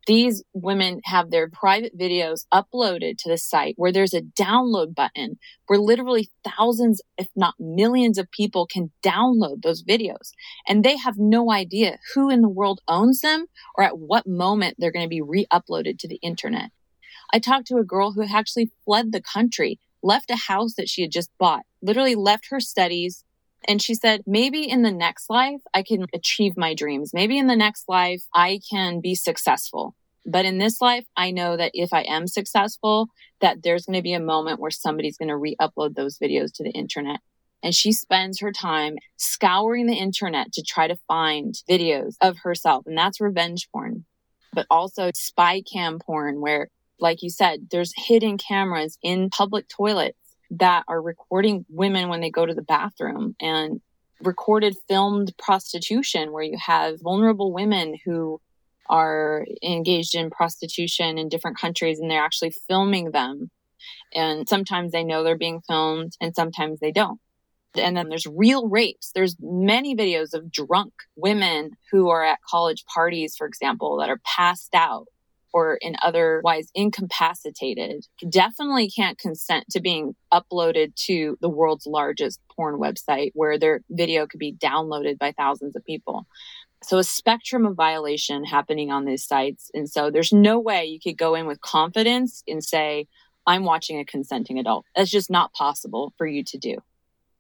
Speaker 2: these women have their private videos uploaded to the site where there's a download button where literally thousands, if not millions of people can download those videos. And they have no idea who in the world owns them or at what moment they're going to be re-uploaded to the internet. I talked to a girl who actually fled the country, left a house that she had just bought, literally left her studies, and she said, maybe in the next life, I can achieve my dreams. Maybe in the next life, I can be successful. But in this life, I know that if I am successful, that there's going to be a moment where somebody's going to re-upload those videos to the internet. And she spends her time scouring the internet to try to find videos of herself. And that's revenge porn, but also spy cam porn where, like you said, there's hidden cameras in public toilets that are recording women when they go to the bathroom and recorded filmed prostitution where you have vulnerable women who are engaged in prostitution in different countries and they're actually filming them. And sometimes they know they're being filmed and sometimes they don't. And then there's real rapes. There's many videos of drunk women who are at college parties, for example, that are passed out or in otherwise incapacitated definitely can't consent to being uploaded to the world's largest porn website where their video could be downloaded by thousands of people So a spectrum of violation happening on these sites. And so there's no way you could go in with confidence and say, I'm watching a consenting adult. That's just not possible for you to do.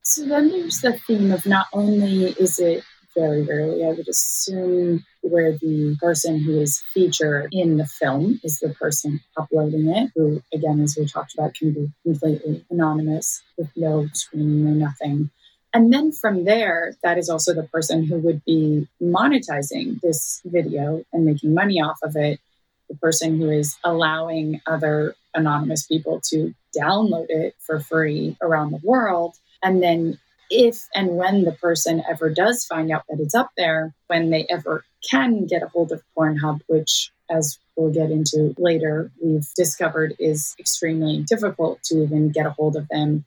Speaker 3: So then there's the theme of not only is it very rarely, I would assume, where the person who is featured in the film is the person uploading it, who, again, as we talked about, can be completely anonymous with no screening or nothing. And then from there, that is also the person who would be monetizing this video and making money off of it. The person who is allowing other anonymous people to download it for free around the world. And then, if and when the person ever does find out that it's up there, when they ever can get a hold of Pornhub, which, as we'll get into later, we've discovered is extremely difficult to even get a hold of them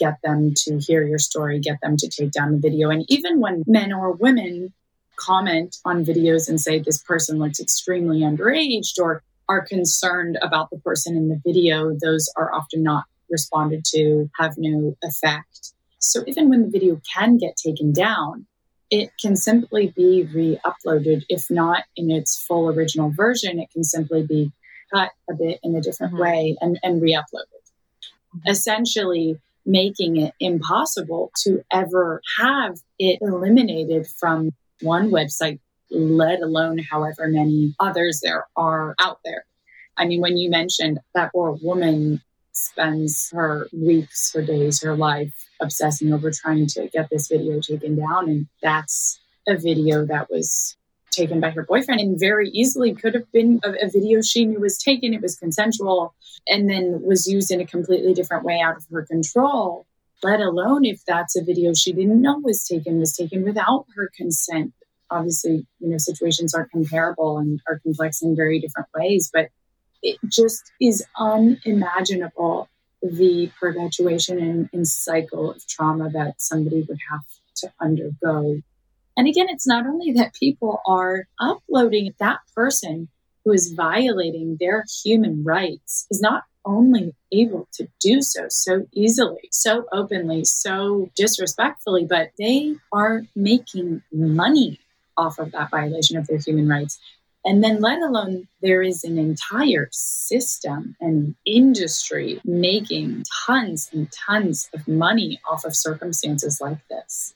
Speaker 3: get them to hear your story, get them to take down the video. And even when men or women comment on videos and say this person looks extremely underaged or are concerned about the person in the video, those are often not responded to, have no effect. So even when the video can get taken down, it can simply be re uploaded. If not in its full original version, it can simply be cut a bit in a different mm-hmm. way and, and re uploaded. Mm-hmm. Essentially, making it impossible to ever have it eliminated from one website, let alone however many others there are out there. I mean, when you mentioned that poor woman spends her weeks, her days, her life obsessing over trying to get this video taken down, and that's a video that was taken by her boyfriend and very easily could have been a, a, video she knew was taken. It was consensual and then was used in a completely different way out of her control, let alone if that's a video she didn't know was taken, was taken without her consent. Obviously, you know, situations are comparable and are complex in very different ways, but it just is unimaginable the perpetuation and, and cycle of trauma that somebody would have to undergo and again, it's not only that people are uploading that person who is violating their human rights is not only able to do so so easily, so openly, so disrespectfully, but they are making money off of that violation of their human rights. And then, let alone, there is an entire system and industry making tons and tons of money off of circumstances like this.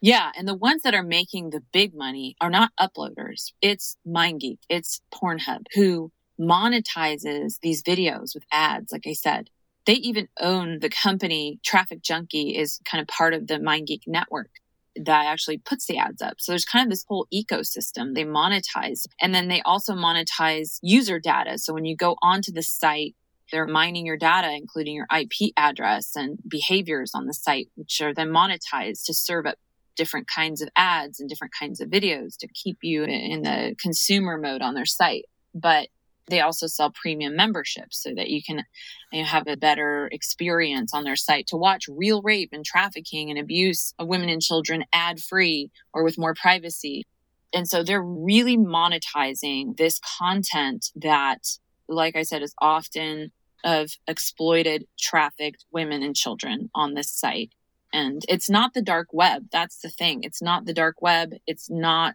Speaker 2: Yeah, and the ones that are making the big money are not uploaders. It's MindGeek, it's Pornhub, who monetizes these videos with ads, like I said. They even own the company TrafficJunky is kind of part of the MindGeek network that actually puts the ads up. So there's kind of this whole ecosystem they monetize. And then they also monetize user data. So when you go onto the site, they're mining your data, including your IP address and behaviors on the site, which are then monetized to serve up different kinds of ads and different kinds of videos to keep you in the consumer mode on their site. But they also sell premium memberships so that you can you know, have a better experience on their site to watch real rape and trafficking and abuse of women and children ad free or with more privacy. And so they're really monetizing this content that, like I said, is often of exploited, trafficked women and children on this site. And it's not the dark web. That's the thing. It's not the dark web. It's not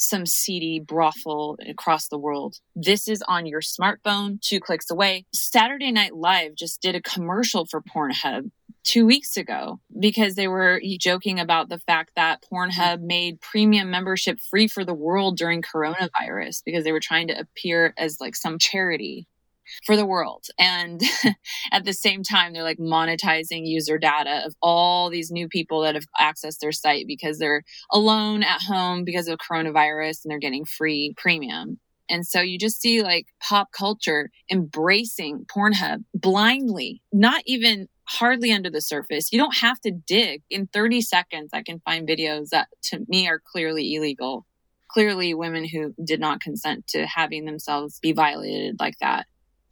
Speaker 2: some seedy brothel across the world. This is on your smartphone, two clicks away. Saturday Night Live just did a commercial for Pornhub two weeks ago because they were joking about the fact that Pornhub made premium membership free for the world during coronavirus because they were trying to appear as like some charity for the world. And at the same time, they're like monetizing user data of all these new people that have accessed their site because they're alone at home because of coronavirus and they're getting free premium. And so you just see like pop culture embracing Pornhub blindly, not even hardly under the surface. You don't have to dig. In 30 seconds, I can find videos that to me are clearly illegal. Clearly, women who did not consent to having themselves be violated like that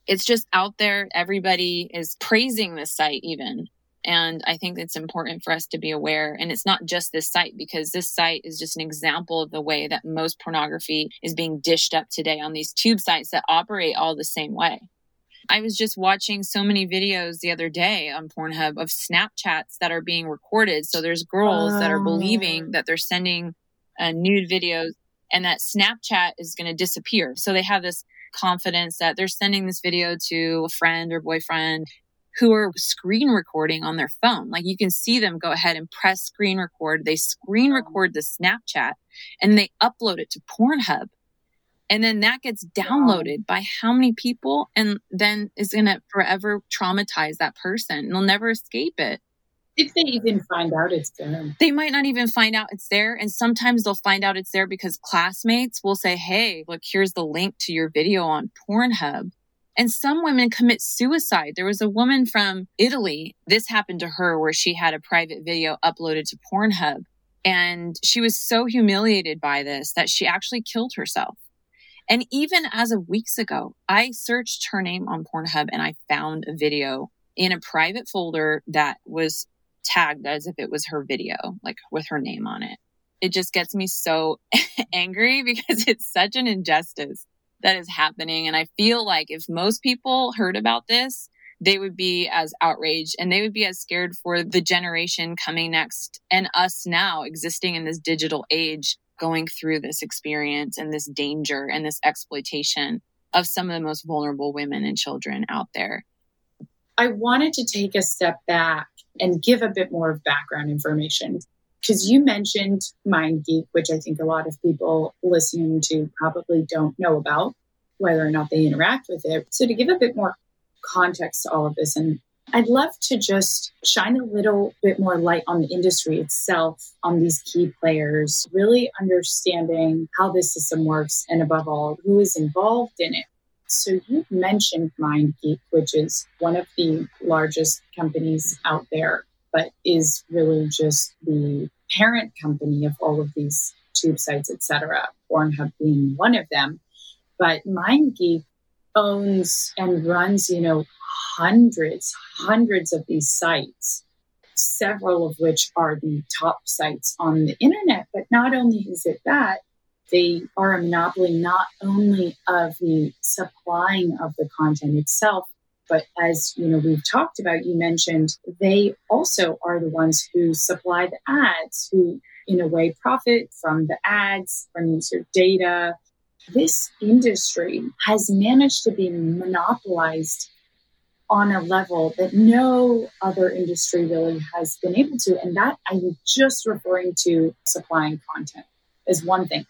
Speaker 2: it's just out there. Everybody is praising this site even. And I think it's important for us to be aware. And it's not just this site because this site is just an example of the way that most pornography is being dished up today on these tube sites that operate all the same way. I was just watching so many videos the other day on Pornhub of Snapchats that are being recorded. So there's girls oh. that are believing oh. that they're sending uh, nude videos and that Snapchat is going to disappear. So they have this confidence that they're sending this video to a friend or boyfriend who are screen recording on their phone. Like you can see them go ahead and press screen record. They screen record the Snapchat and they upload it to Pornhub. And then that gets downloaded by how many people and then is going to forever traumatize that person. They'll never escape it.
Speaker 3: If they even find out it's there.
Speaker 2: They might not even find out it's there. And sometimes they'll find out it's there because classmates will say, Hey, look, here's the link to your video on Pornhub. And some women commit suicide. There was a woman from Italy. This happened to her where she had a private video uploaded to Pornhub. And she was so humiliated by this that she actually killed herself. And even as of weeks ago, I searched her name on Pornhub and I found a video in a private folder that was tagged as if it was her video, like with her name on it. It just gets me so angry because it's such an injustice that is happening. And I feel like if most people heard about this, they would be as outraged and they would be as scared for the generation coming next and us now existing in this digital age going through this experience and this danger and this exploitation of some of the most vulnerable women and children out there.
Speaker 3: I wanted to take a step back and give a bit more of background information because you mentioned MindGeek, which I think a lot of people listening to probably don't know about, whether or not they interact with it. So, to give a bit more context to all of this, and I'd love to just shine a little bit more light on the industry itself, on these key players, really understanding how this system works, and above all, who is involved in it. So you mentioned MindGeek, which is one of the largest companies out there, but is really just the parent company of all of these tube sites, etc. Pornhub being one of them. But MindGeek owns and runs, you know, hundreds, hundreds of these sites, several of which are the top sites on the internet. But not only is it that, they are a monopoly not only of the supplying of the content itself, but as you know we've talked about, you mentioned they also are the ones who supply the ads, who in a way profit from the ads, from user data. This industry has managed to be monopolized on a level that no other industry really has been able to. And that I'm just referring to supplying content is one thing.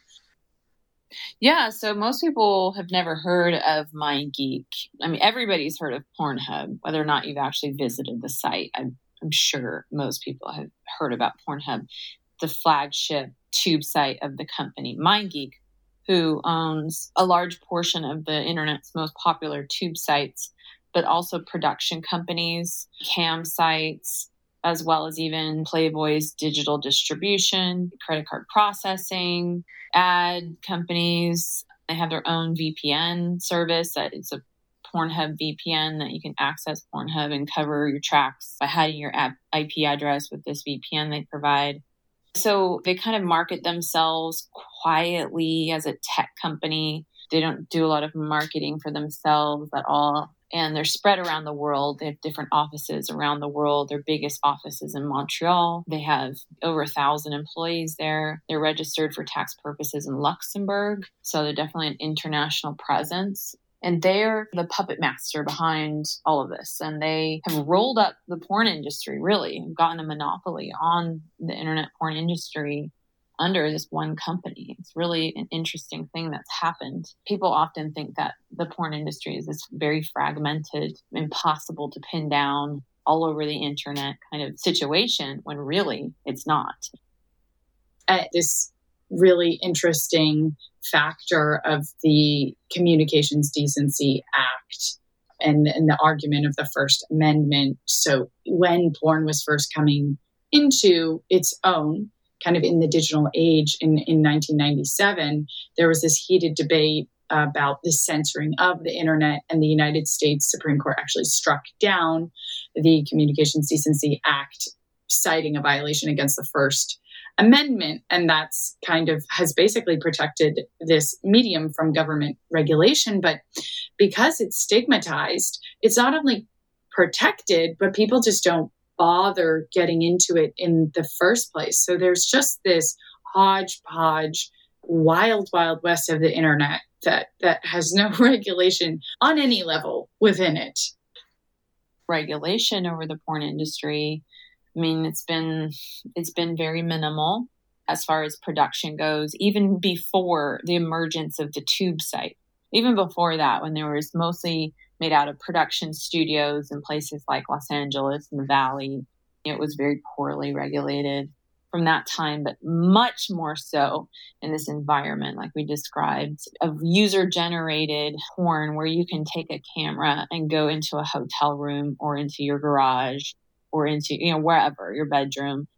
Speaker 2: Yeah, so most people have never heard of MindGeek. I mean, everybody's heard of Pornhub, whether or not you've actually visited the site. I'm, I'm sure most people have heard about Pornhub, the flagship tube site of the company. MindGeek, who owns a large portion of the internet's most popular tube sites, but also production companies, cam sites, as well as even Playboy's digital distribution, credit card processing, ad companies. They have their own VPN service that it's a Pornhub VPN that you can access Pornhub and cover your tracks by hiding your IP address with this VPN they provide. So they kind of market themselves quietly as a tech company. They don't do a lot of marketing for themselves at all and they're spread around the world. They have different offices around the world. Their biggest office is in Montreal. They have over a thousand employees there. They're registered for tax purposes in Luxembourg. So they're definitely an international presence. And they're the puppet master behind all of this. And they have rolled up the porn industry, really, gotten a monopoly on the internet porn industry under this one company. It's really an interesting thing that's happened. People often think that the porn industry is this very fragmented, impossible to pin down, all over the internet kind of situation when really it's not.
Speaker 3: This really interesting factor of the Communications Decency Act and, and the argument of the First Amendment. So, when porn was first coming into its own, kind of in the digital age in, in 1997, there was this heated debate about the censoring of the internet, and the United States Supreme Court actually struck down the Communications Decency Act, citing a violation against the First Amendment. And that's kind of has basically protected this medium from government regulation. But because it's stigmatized, it's not only protected, but people just don't bother getting into it in the first place. So there's just this hodgepodge, wild, wild west of the internet that that has no regulation on any level within it.
Speaker 2: Regulation over the porn industry. I mean, it's been it's been very minimal as far as production goes, even before the emergence of the tube site. Even before that, when there was mostly made out of production studios in places like Los Angeles and the Valley, it was very poorly regulated from that time, but much more so in this environment, like we described, of user generated porn where you can take a camera and go into a hotel room or into your garage or into, you know, wherever, your bedroom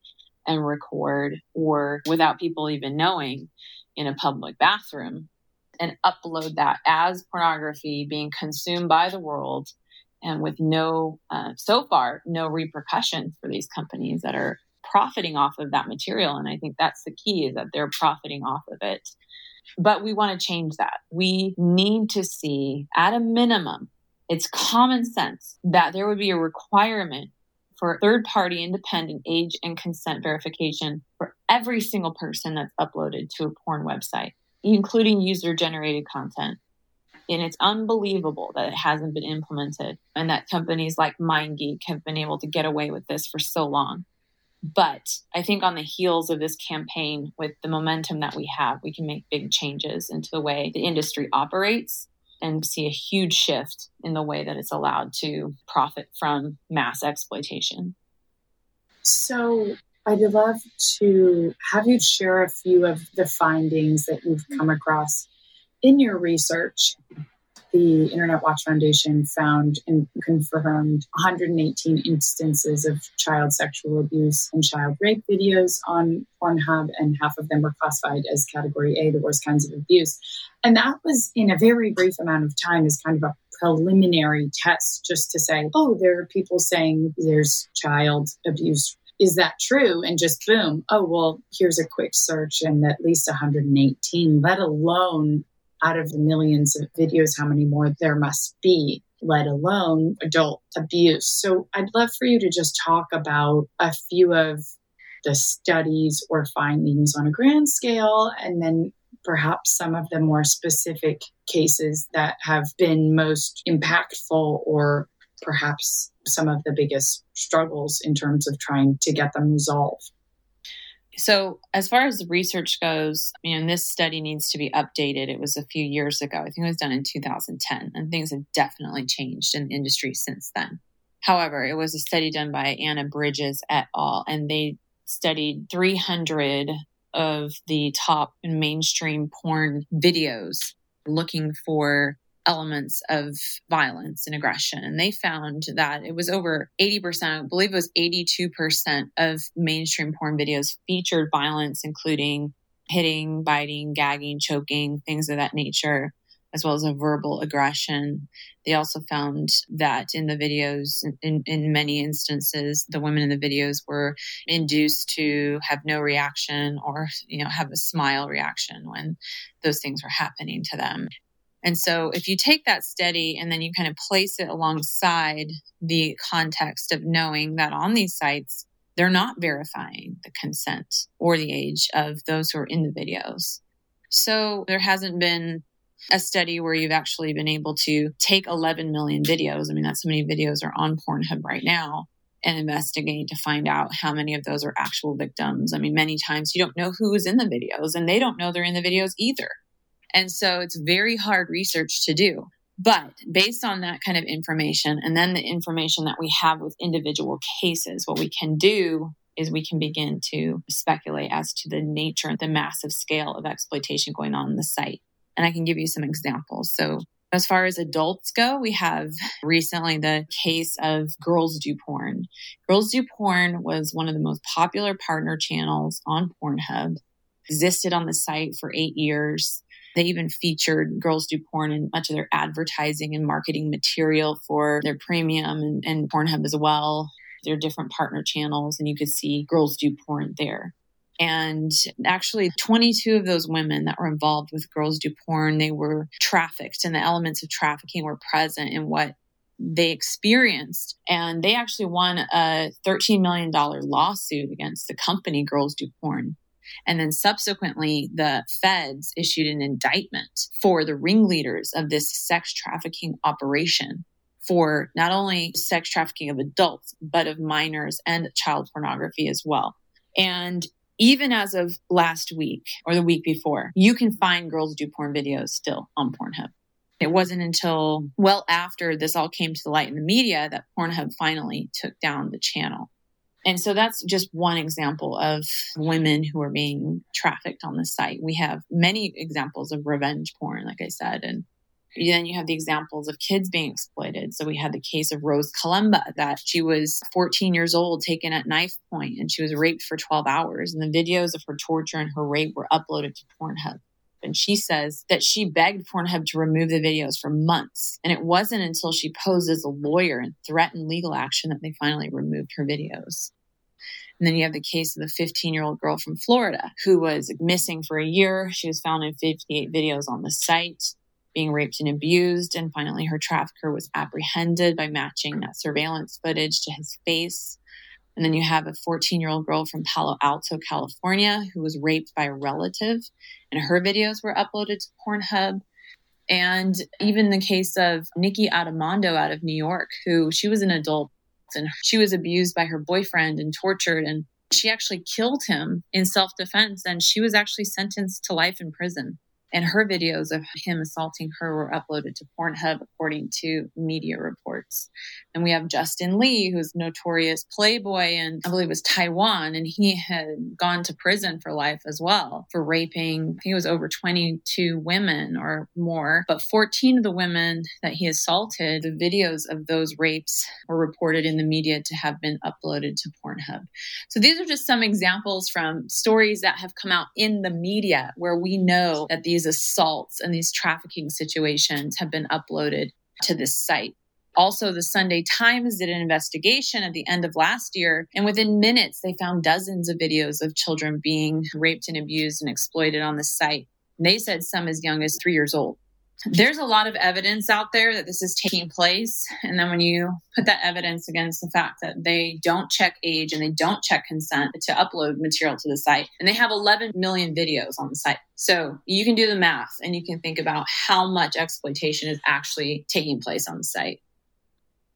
Speaker 2: and record or without people even knowing in a public bathroom and upload that as pornography being consumed by the world and with no, uh, so far, no repercussions for these companies that are profiting off of that material. And I think that's the key is that they're profiting off of it. But we want to change that. We need to see, at a minimum, it's common sense that there would be a requirement for third party independent age and consent verification for every single person that's uploaded to a porn website, including user generated content. And it's unbelievable that it hasn't been implemented and that companies like MindGeek have been able to get away with this for so long. But I think on the heels of this campaign, with the momentum that we have, we can make big changes into the way the industry operates and see a huge shift in the way that it's allowed to profit from mass exploitation.
Speaker 3: So, I'd love to have you share a few of the findings that you've mm-hmm. come across in your research the Internet Watch Foundation found and confirmed 118 instances of child sexual abuse and child rape videos on Pornhub, and half of them were classified as category A, the worst kinds of abuse. And that was in a very brief amount of time as kind of a preliminary test just to say, oh, there are people saying there's child abuse is that true? And just boom, oh, well, here's a quick search and at least 118, let alone out of the millions of videos, how many more there must be, let alone adult abuse. So I'd love for you to just talk about a few of the studies or findings on a grand scale, and then perhaps some of the more specific cases that have been most impactful or perhaps some of the biggest struggles in terms of trying to get them resolved.
Speaker 2: So, as far as the research goes, I mean, this study needs to be updated. It was a few years ago. I think it was done in 2010, and things have definitely changed in the industry since then. However, it was a study done by Anna Bridges et al., and they studied 300 of the top mainstream porn videos looking for elements of violence and aggression. And they found that it was over 80%, I believe it was 82% of mainstream porn videos featured violence, including hitting, biting, gagging, choking, things of that nature, as well as a verbal aggression. They also found that in the videos, in, in many instances, the women in the videos were induced to have no reaction or, you know, have a smile reaction when those things were happening to them. And so if you take that study and then you kind of place it alongside the context of knowing that on these sites, they're not verifying the consent or the age of those who are in the videos. So there hasn't been a study where you've actually been able to take 11 million videos. I mean, that's how many videos are on Pornhub right now and investigate to find out how many of those are actual victims. I mean, many times you don't know who is in the videos and they don't know they're in the videos either. And so it's very hard research to do. But based on that kind of information and then the information that we have with individual cases, what we can do is we can begin to speculate as to the nature and the massive scale of exploitation going on in the site. And I can give you some examples. So as far as adults go, we have recently the case of Girls Do Porn. Girls Do Porn was one of the most popular partner channels on Pornhub, existed on the site for eight years. They even featured Girls Do Porn in much of their advertising and marketing material for their premium and, and Pornhub as well. Their different partner channels, and you could see Girls Do Porn there. And actually, 22 of those women that were involved with Girls Do Porn, they were trafficked, and the elements of trafficking were present in what they experienced. And they actually won a $13 million lawsuit against the company Girls Do Porn And then subsequently, the feds issued an indictment for the ringleaders of this sex trafficking operation for not only sex trafficking of adults, but of minors and child pornography as well. And even as of last week or the week before, you can find girls do porn videos still on Pornhub. It wasn't until well after this all came to the light in the media that Pornhub finally took down the channel. And so that's just one example of women who are being trafficked on the site. We have many examples of revenge porn, like I said, and then you have the examples of kids being exploited. So we had the case of Rose Kalemba that she was 14 years old, taken at knife point, and she was raped for 12 hours. And the videos of her torture and her rape were uploaded to Pornhub. And she says that she begged Pornhub to remove the videos for months. And it wasn't until she posed as a lawyer and threatened legal action that they finally removed her videos. And then you have the case of the 15 year old girl from Florida who was missing for a year. She was found in 58 videos on the site, being raped and abused. And finally, her trafficker was apprehended by matching that surveillance footage to his face. And then you have a 14 year old girl from Palo Alto, California, who was raped by a relative, and her videos were uploaded to Pornhub. And even the case of Nikki Addimando out of New York, who she was an adult and she was abused by her boyfriend and tortured. And she actually killed him in self defense, and she was actually sentenced to life in prison and her videos of him assaulting her were uploaded to Pornhub, according to media reports. And we have Justin Lee, who's notorious playboy and I believe was Taiwan, and he had gone to prison for life as well for raping. I think it was over 22 women or more, but 14 of the women that he assaulted, the videos of those rapes were reported in the media to have been uploaded to Pornhub. So these are just some examples from stories that have come out in the media where we know that these assaults and these trafficking situations have been uploaded to this site. Also, the Sunday Times did an investigation at the end of last year, and within minutes, they found dozens of videos of children being raped and abused and exploited on the site. They said some as young as three years old there's a lot of evidence out there that this is taking place. And then when you put that evidence against the fact that they don't check age and they don't check consent to upload material to the site, and they have 11 million videos on the site. So you can do the math and you can think about how much exploitation is actually taking place on the site.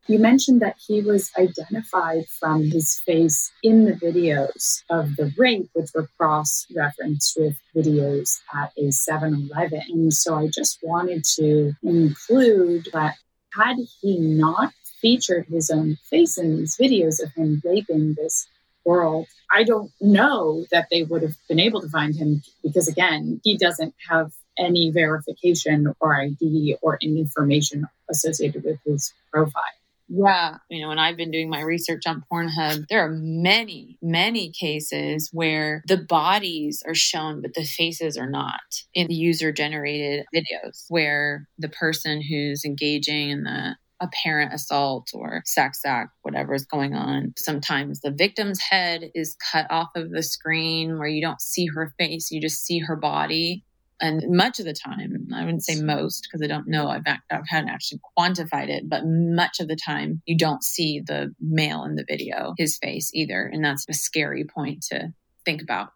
Speaker 3: You mentioned that he was identified from his face in the videos of the rape, which were cross referenced with videos at a 7 Eleven. And so I just wanted to include that had he not featured his own face in these videos of him raping this girl, I don't know that they would have been able to find him because, again, he doesn't have any verification or ID or any information associated with his profile.
Speaker 2: Yeah. You know, when I've been doing my research on Pornhub, there are many, many cases where the bodies are shown, but the faces are not in the user generated videos where the person who's engaging in the apparent assault or sex act, whatever is going on. Sometimes the victim's head is cut off of the screen where you don't see her face, you just see her body. And much of the time, I wouldn't say most because I don't know, I've, I haven't actually quantified it, but much of the time you don't see the male in the video, his face either. And that's a scary point to think about.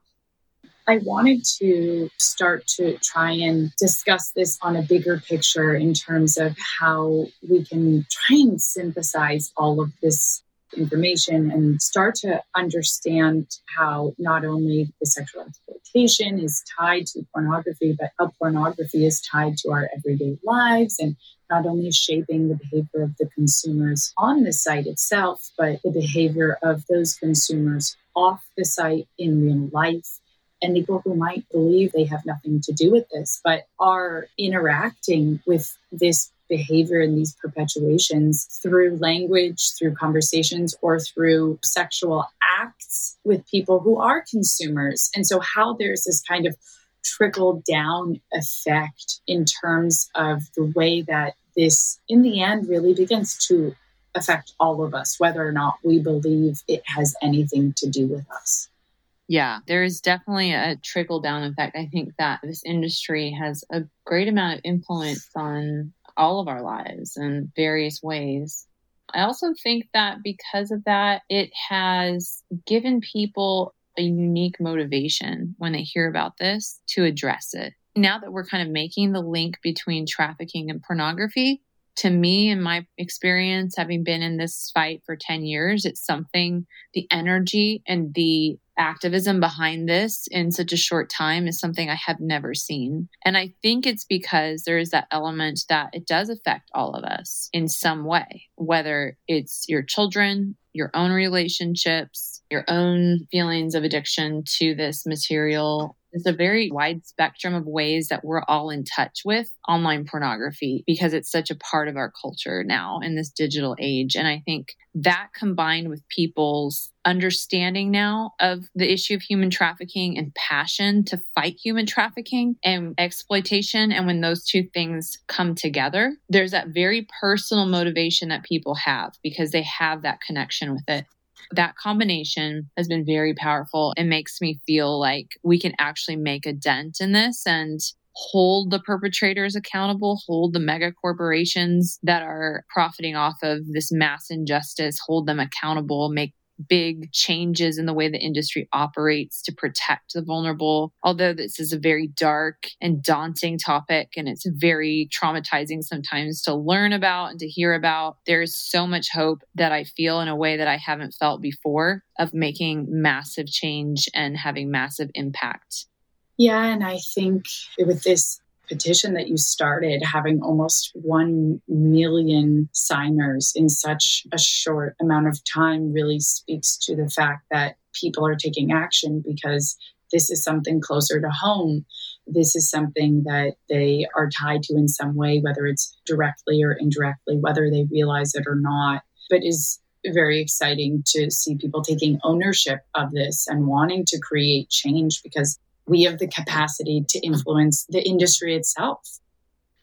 Speaker 3: I wanted to start to try and discuss this on a bigger picture in terms of how we can try and synthesize all of this information and start to understand how not only the sexual exploitation is tied to pornography, but how pornography is tied to our everyday lives and not only shaping the behavior of the consumers on the site itself, but the behavior of those consumers off the site in real life. And people who might believe they have nothing to do with this, but are interacting with this behavior and these perpetuations through language, through conversations, or through sexual acts with people who are consumers. And so, how there's this kind of trickle down effect in terms of the way that this, in the end, really begins to affect all of us, whether or not we believe it has anything to do with us.
Speaker 2: Yeah, there is definitely a trickle down effect. I think that this industry has a great amount of influence on all of our lives in various ways. I also think that because of that, it has given people a unique motivation when they hear about this to address it. Now that we're kind of making the link between trafficking and pornography, to me, in my experience, having been in this fight for 10 years, it's something, the energy and the activism behind this in such a short time is something I have never seen. And I think it's because there is that element that it does affect all of us in some way, whether it's your children, your own relationships, your own feelings of addiction to this material it's a very wide spectrum of ways that we're all in touch with online pornography because it's such a part of our culture now in this digital age. And I think that combined with people's understanding now of the issue of human trafficking and passion to fight human trafficking and exploitation. And when those two things come together, there's that very personal motivation that people have because they have that connection with it. That combination has been very powerful. It makes me feel like we can actually make a dent in this and hold the perpetrators accountable, hold the mega corporations that are profiting off of this mass injustice, hold them accountable, make big changes in the way the industry operates to protect the vulnerable. Although this is a very dark and daunting topic and it's very traumatizing sometimes to learn about and to hear about, there's so much hope that I feel in a way that I haven't felt before of making massive change and having massive impact.
Speaker 3: Yeah, and I think with this petition that you started having almost 1 million signers in such a short amount of time really speaks to the fact that people are taking action because this is something closer to home. This is something that they are tied to in some way, whether it's directly or indirectly, whether they realize it or not, but is very exciting to see people taking ownership of this and wanting to create change because we have the capacity to influence the industry itself.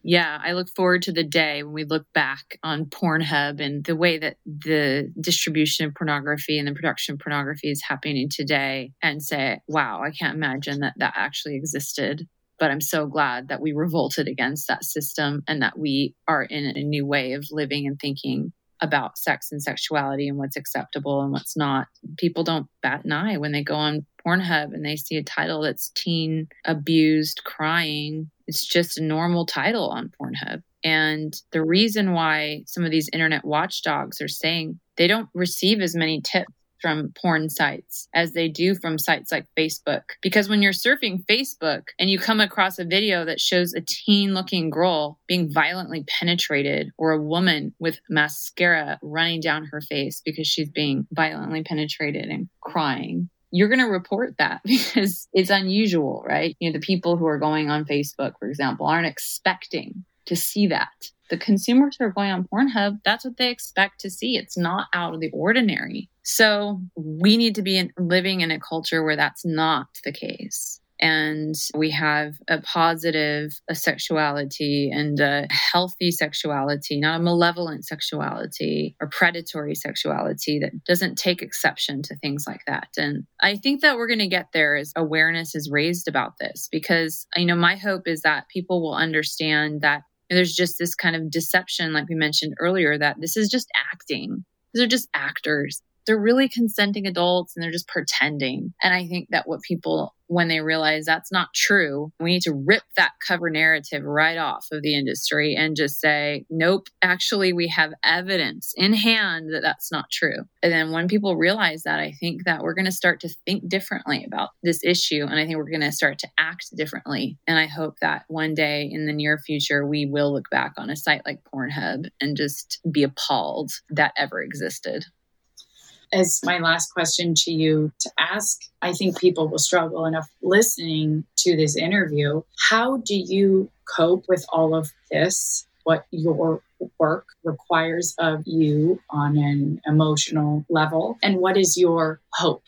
Speaker 2: Yeah, I look forward to the day when we look back on Pornhub and the way that the distribution of pornography and the production of pornography is happening today and say, wow, I can't imagine that that actually existed. But I'm so glad that we revolted against that system and that we are in a new way of living and thinking about sex and sexuality and what's acceptable and what's not. People don't bat an eye when they go on Pornhub and they see a title that's teen abused crying. It's just a normal title on Pornhub. And the reason why some of these internet watchdogs are saying they don't receive as many tips from porn sites as they do from sites like Facebook. Because when you're surfing Facebook and you come across a video that shows a teen looking girl being violently penetrated or a woman with mascara running down her face because she's being violently penetrated and crying, you're going to report that because it's unusual, right? You know, the people who are going on Facebook, for example, aren't expecting to see that the consumers who are going on Pornhub, that's what they expect to see. It's not out of the ordinary. So we need to be in, living in a culture where that's not the case. And we have a positive a sexuality and a healthy sexuality, not a malevolent sexuality or predatory sexuality that doesn't take exception to things like that. And I think that we're going to get there as awareness is raised about this because, you know, my hope is that people will understand that there's just this kind of deception, like we mentioned earlier, that this is just acting. These are just actors they're really consenting adults and they're just pretending. And I think that what people, when they realize that's not true, we need to rip that cover narrative right off of the industry and just say, nope, actually, we have evidence in hand that that's not true. And then when people realize that, I think that we're going to start to think differently about this issue. And I think we're going to start to act differently. And I hope that one day in the near future, we will look back on a site like Pornhub and just be appalled that ever existed
Speaker 3: as my last question to you to ask, I think people will struggle enough listening to this interview. How do you cope with all of this? What your work requires of you on an emotional level? And what is your hope?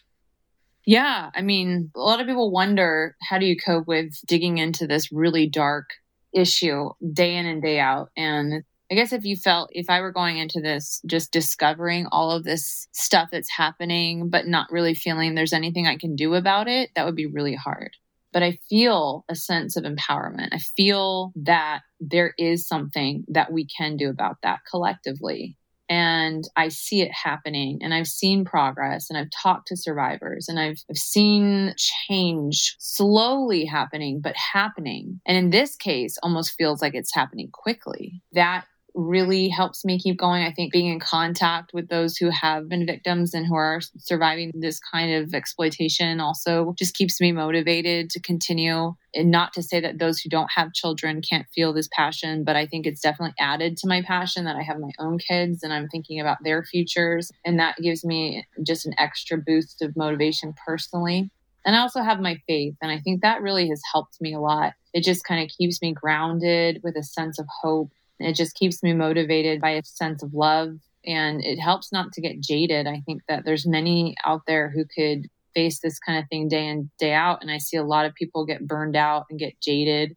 Speaker 2: Yeah, I mean, a lot of people wonder how do you cope with digging into this really dark issue day in and day out? And I guess if you felt, if I were going into this just discovering all of this stuff that's happening, but not really feeling there's anything I can do about it, that would be really hard. But I feel a sense of empowerment. I feel that there is something that we can do about that collectively. and I see it happening and I've seen progress and I've talked to survivors and I've, I've seen change slowly happening, but happening. And in this case, almost feels like it's happening quickly. That really helps me keep going. I think being in contact with those who have been victims and who are surviving this kind of exploitation also just keeps me motivated to continue. And not to say that those who don't have children can't feel this passion, but I think it's definitely added to my passion that I have my own kids and I'm thinking about their futures. And that gives me just an extra boost of motivation personally. And I also have my faith. And I think that really has helped me a lot. It just kind of keeps me grounded with a sense of hope it just keeps me motivated by a sense of love and it helps not to get jaded. I think that there's many out there who could face this kind of thing day in, day out. And I see a lot of people get burned out and get jaded.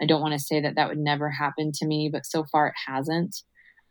Speaker 2: I don't want to say that that would never happen to me, but so far it hasn't.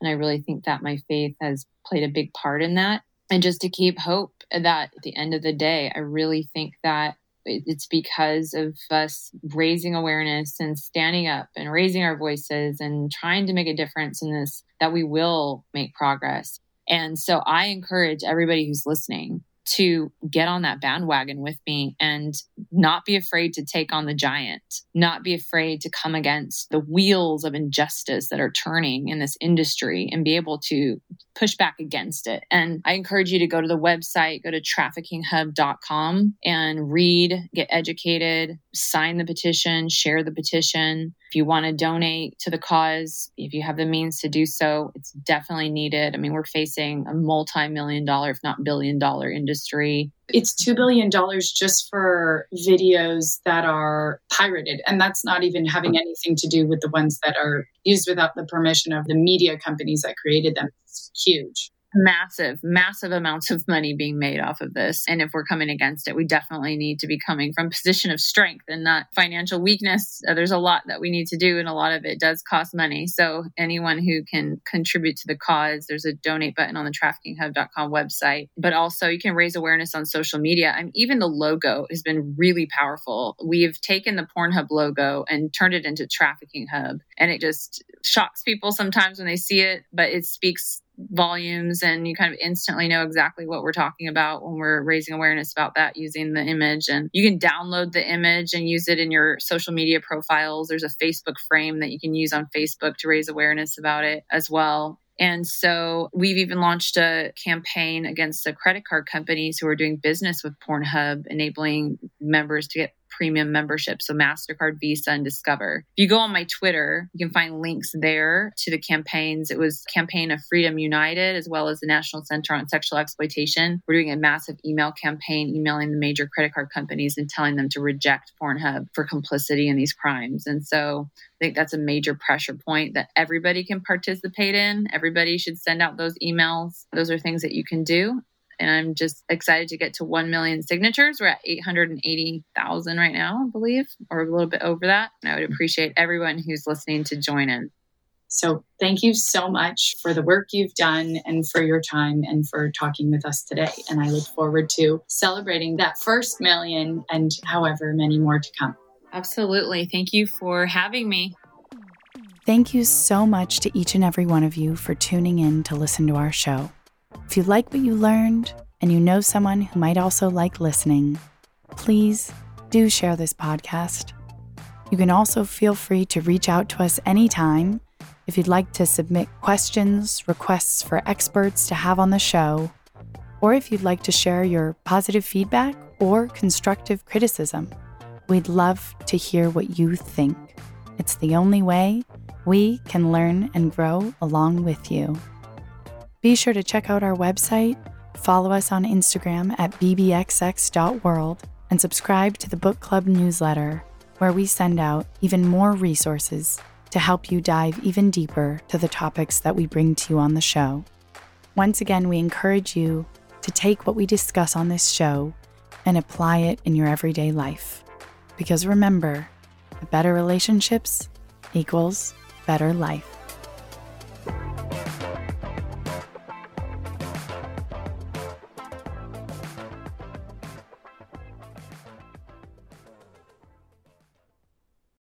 Speaker 2: And I really think that my faith has played a big part in that. And just to keep hope that at the end of the day, I really think that it's because of us raising awareness and standing up and raising our voices and trying to make a difference in this that we will make progress. And so I encourage everybody who's listening to get on that bandwagon with me and not be afraid to take on the giant, not be afraid to come against the wheels of injustice that are turning in this industry and be able to push back against it. And I encourage you to go to the website, go to traffickinghub.com and read, get educated, sign the petition, share the petition. If you want to donate to the cause, if you have the means to do so, it's definitely needed. I mean, we're facing a multi million dollar, if not billion dollar industry.
Speaker 3: It's $2 billion just for videos that are pirated. And that's not even having anything to do with the ones that are used without the permission of the media companies that created them. It's huge
Speaker 2: massive, massive amounts of money being made off of this. And if we're coming against it, we definitely need to be coming from position of strength and not financial weakness. Uh, there's a lot that we need to do, and a lot of it does cost money. So anyone who can contribute to the cause, there's a donate button on the traffickinghub.com website. But also you can raise awareness on social media. I mean, even the logo has been really powerful. We've taken the Pornhub logo and turned it into Trafficking Hub. And it just shocks people sometimes when they see it, but it speaks volumes and you kind of instantly know exactly what we're talking about when we're raising awareness about that using the image. And you can download the image and use it in your social media profiles. There's a facebook frame that you can use on facebook to raise awareness about it as well. And so we've even launched a campaign against the credit card companies who are doing business with Pornhub, enabling members to get premium membership. So MasterCard, Visa, and Discover. If you go on my Twitter, you can find links there to the campaigns. It was Campaign of Freedom United, as well as the National Center on Sexual Exploitation. We're doing a massive email campaign, emailing the major credit card companies and telling them to reject Pornhub for complicity in these crimes. And so I think that's a major pressure point that everybody can participate in. Everybody should send out those emails. Those are things that you can do and I'm just excited to get to 1 million signatures. We're at 880,000 right now, I believe, or a little bit over that. And I would appreciate everyone who's listening to join in.
Speaker 3: So, thank you so much for the work you've done and for your time and for talking with us today. And I look forward to celebrating that first million and however many more to come.
Speaker 2: Absolutely. Thank you for having me.
Speaker 1: Thank you so much to each and every one of you for tuning in to listen to our show. If you like what you learned and you know someone who might also like listening, please do share this podcast. You can also feel free to reach out to us anytime if you'd like to submit questions, requests for experts to have on the show, or if you'd like to share your positive feedback or constructive criticism. We'd love to hear what you think. It's the only way we can learn and grow along with you. Be sure to check out our website, follow us on Instagram at bbxx.world, and subscribe to the book club newsletter, where we send out even more resources to help you dive even deeper to the topics that we bring to you on the show. Once again, we encourage you to take what we discuss on this show and apply it in your everyday life. Because remember, better relationships equals better life.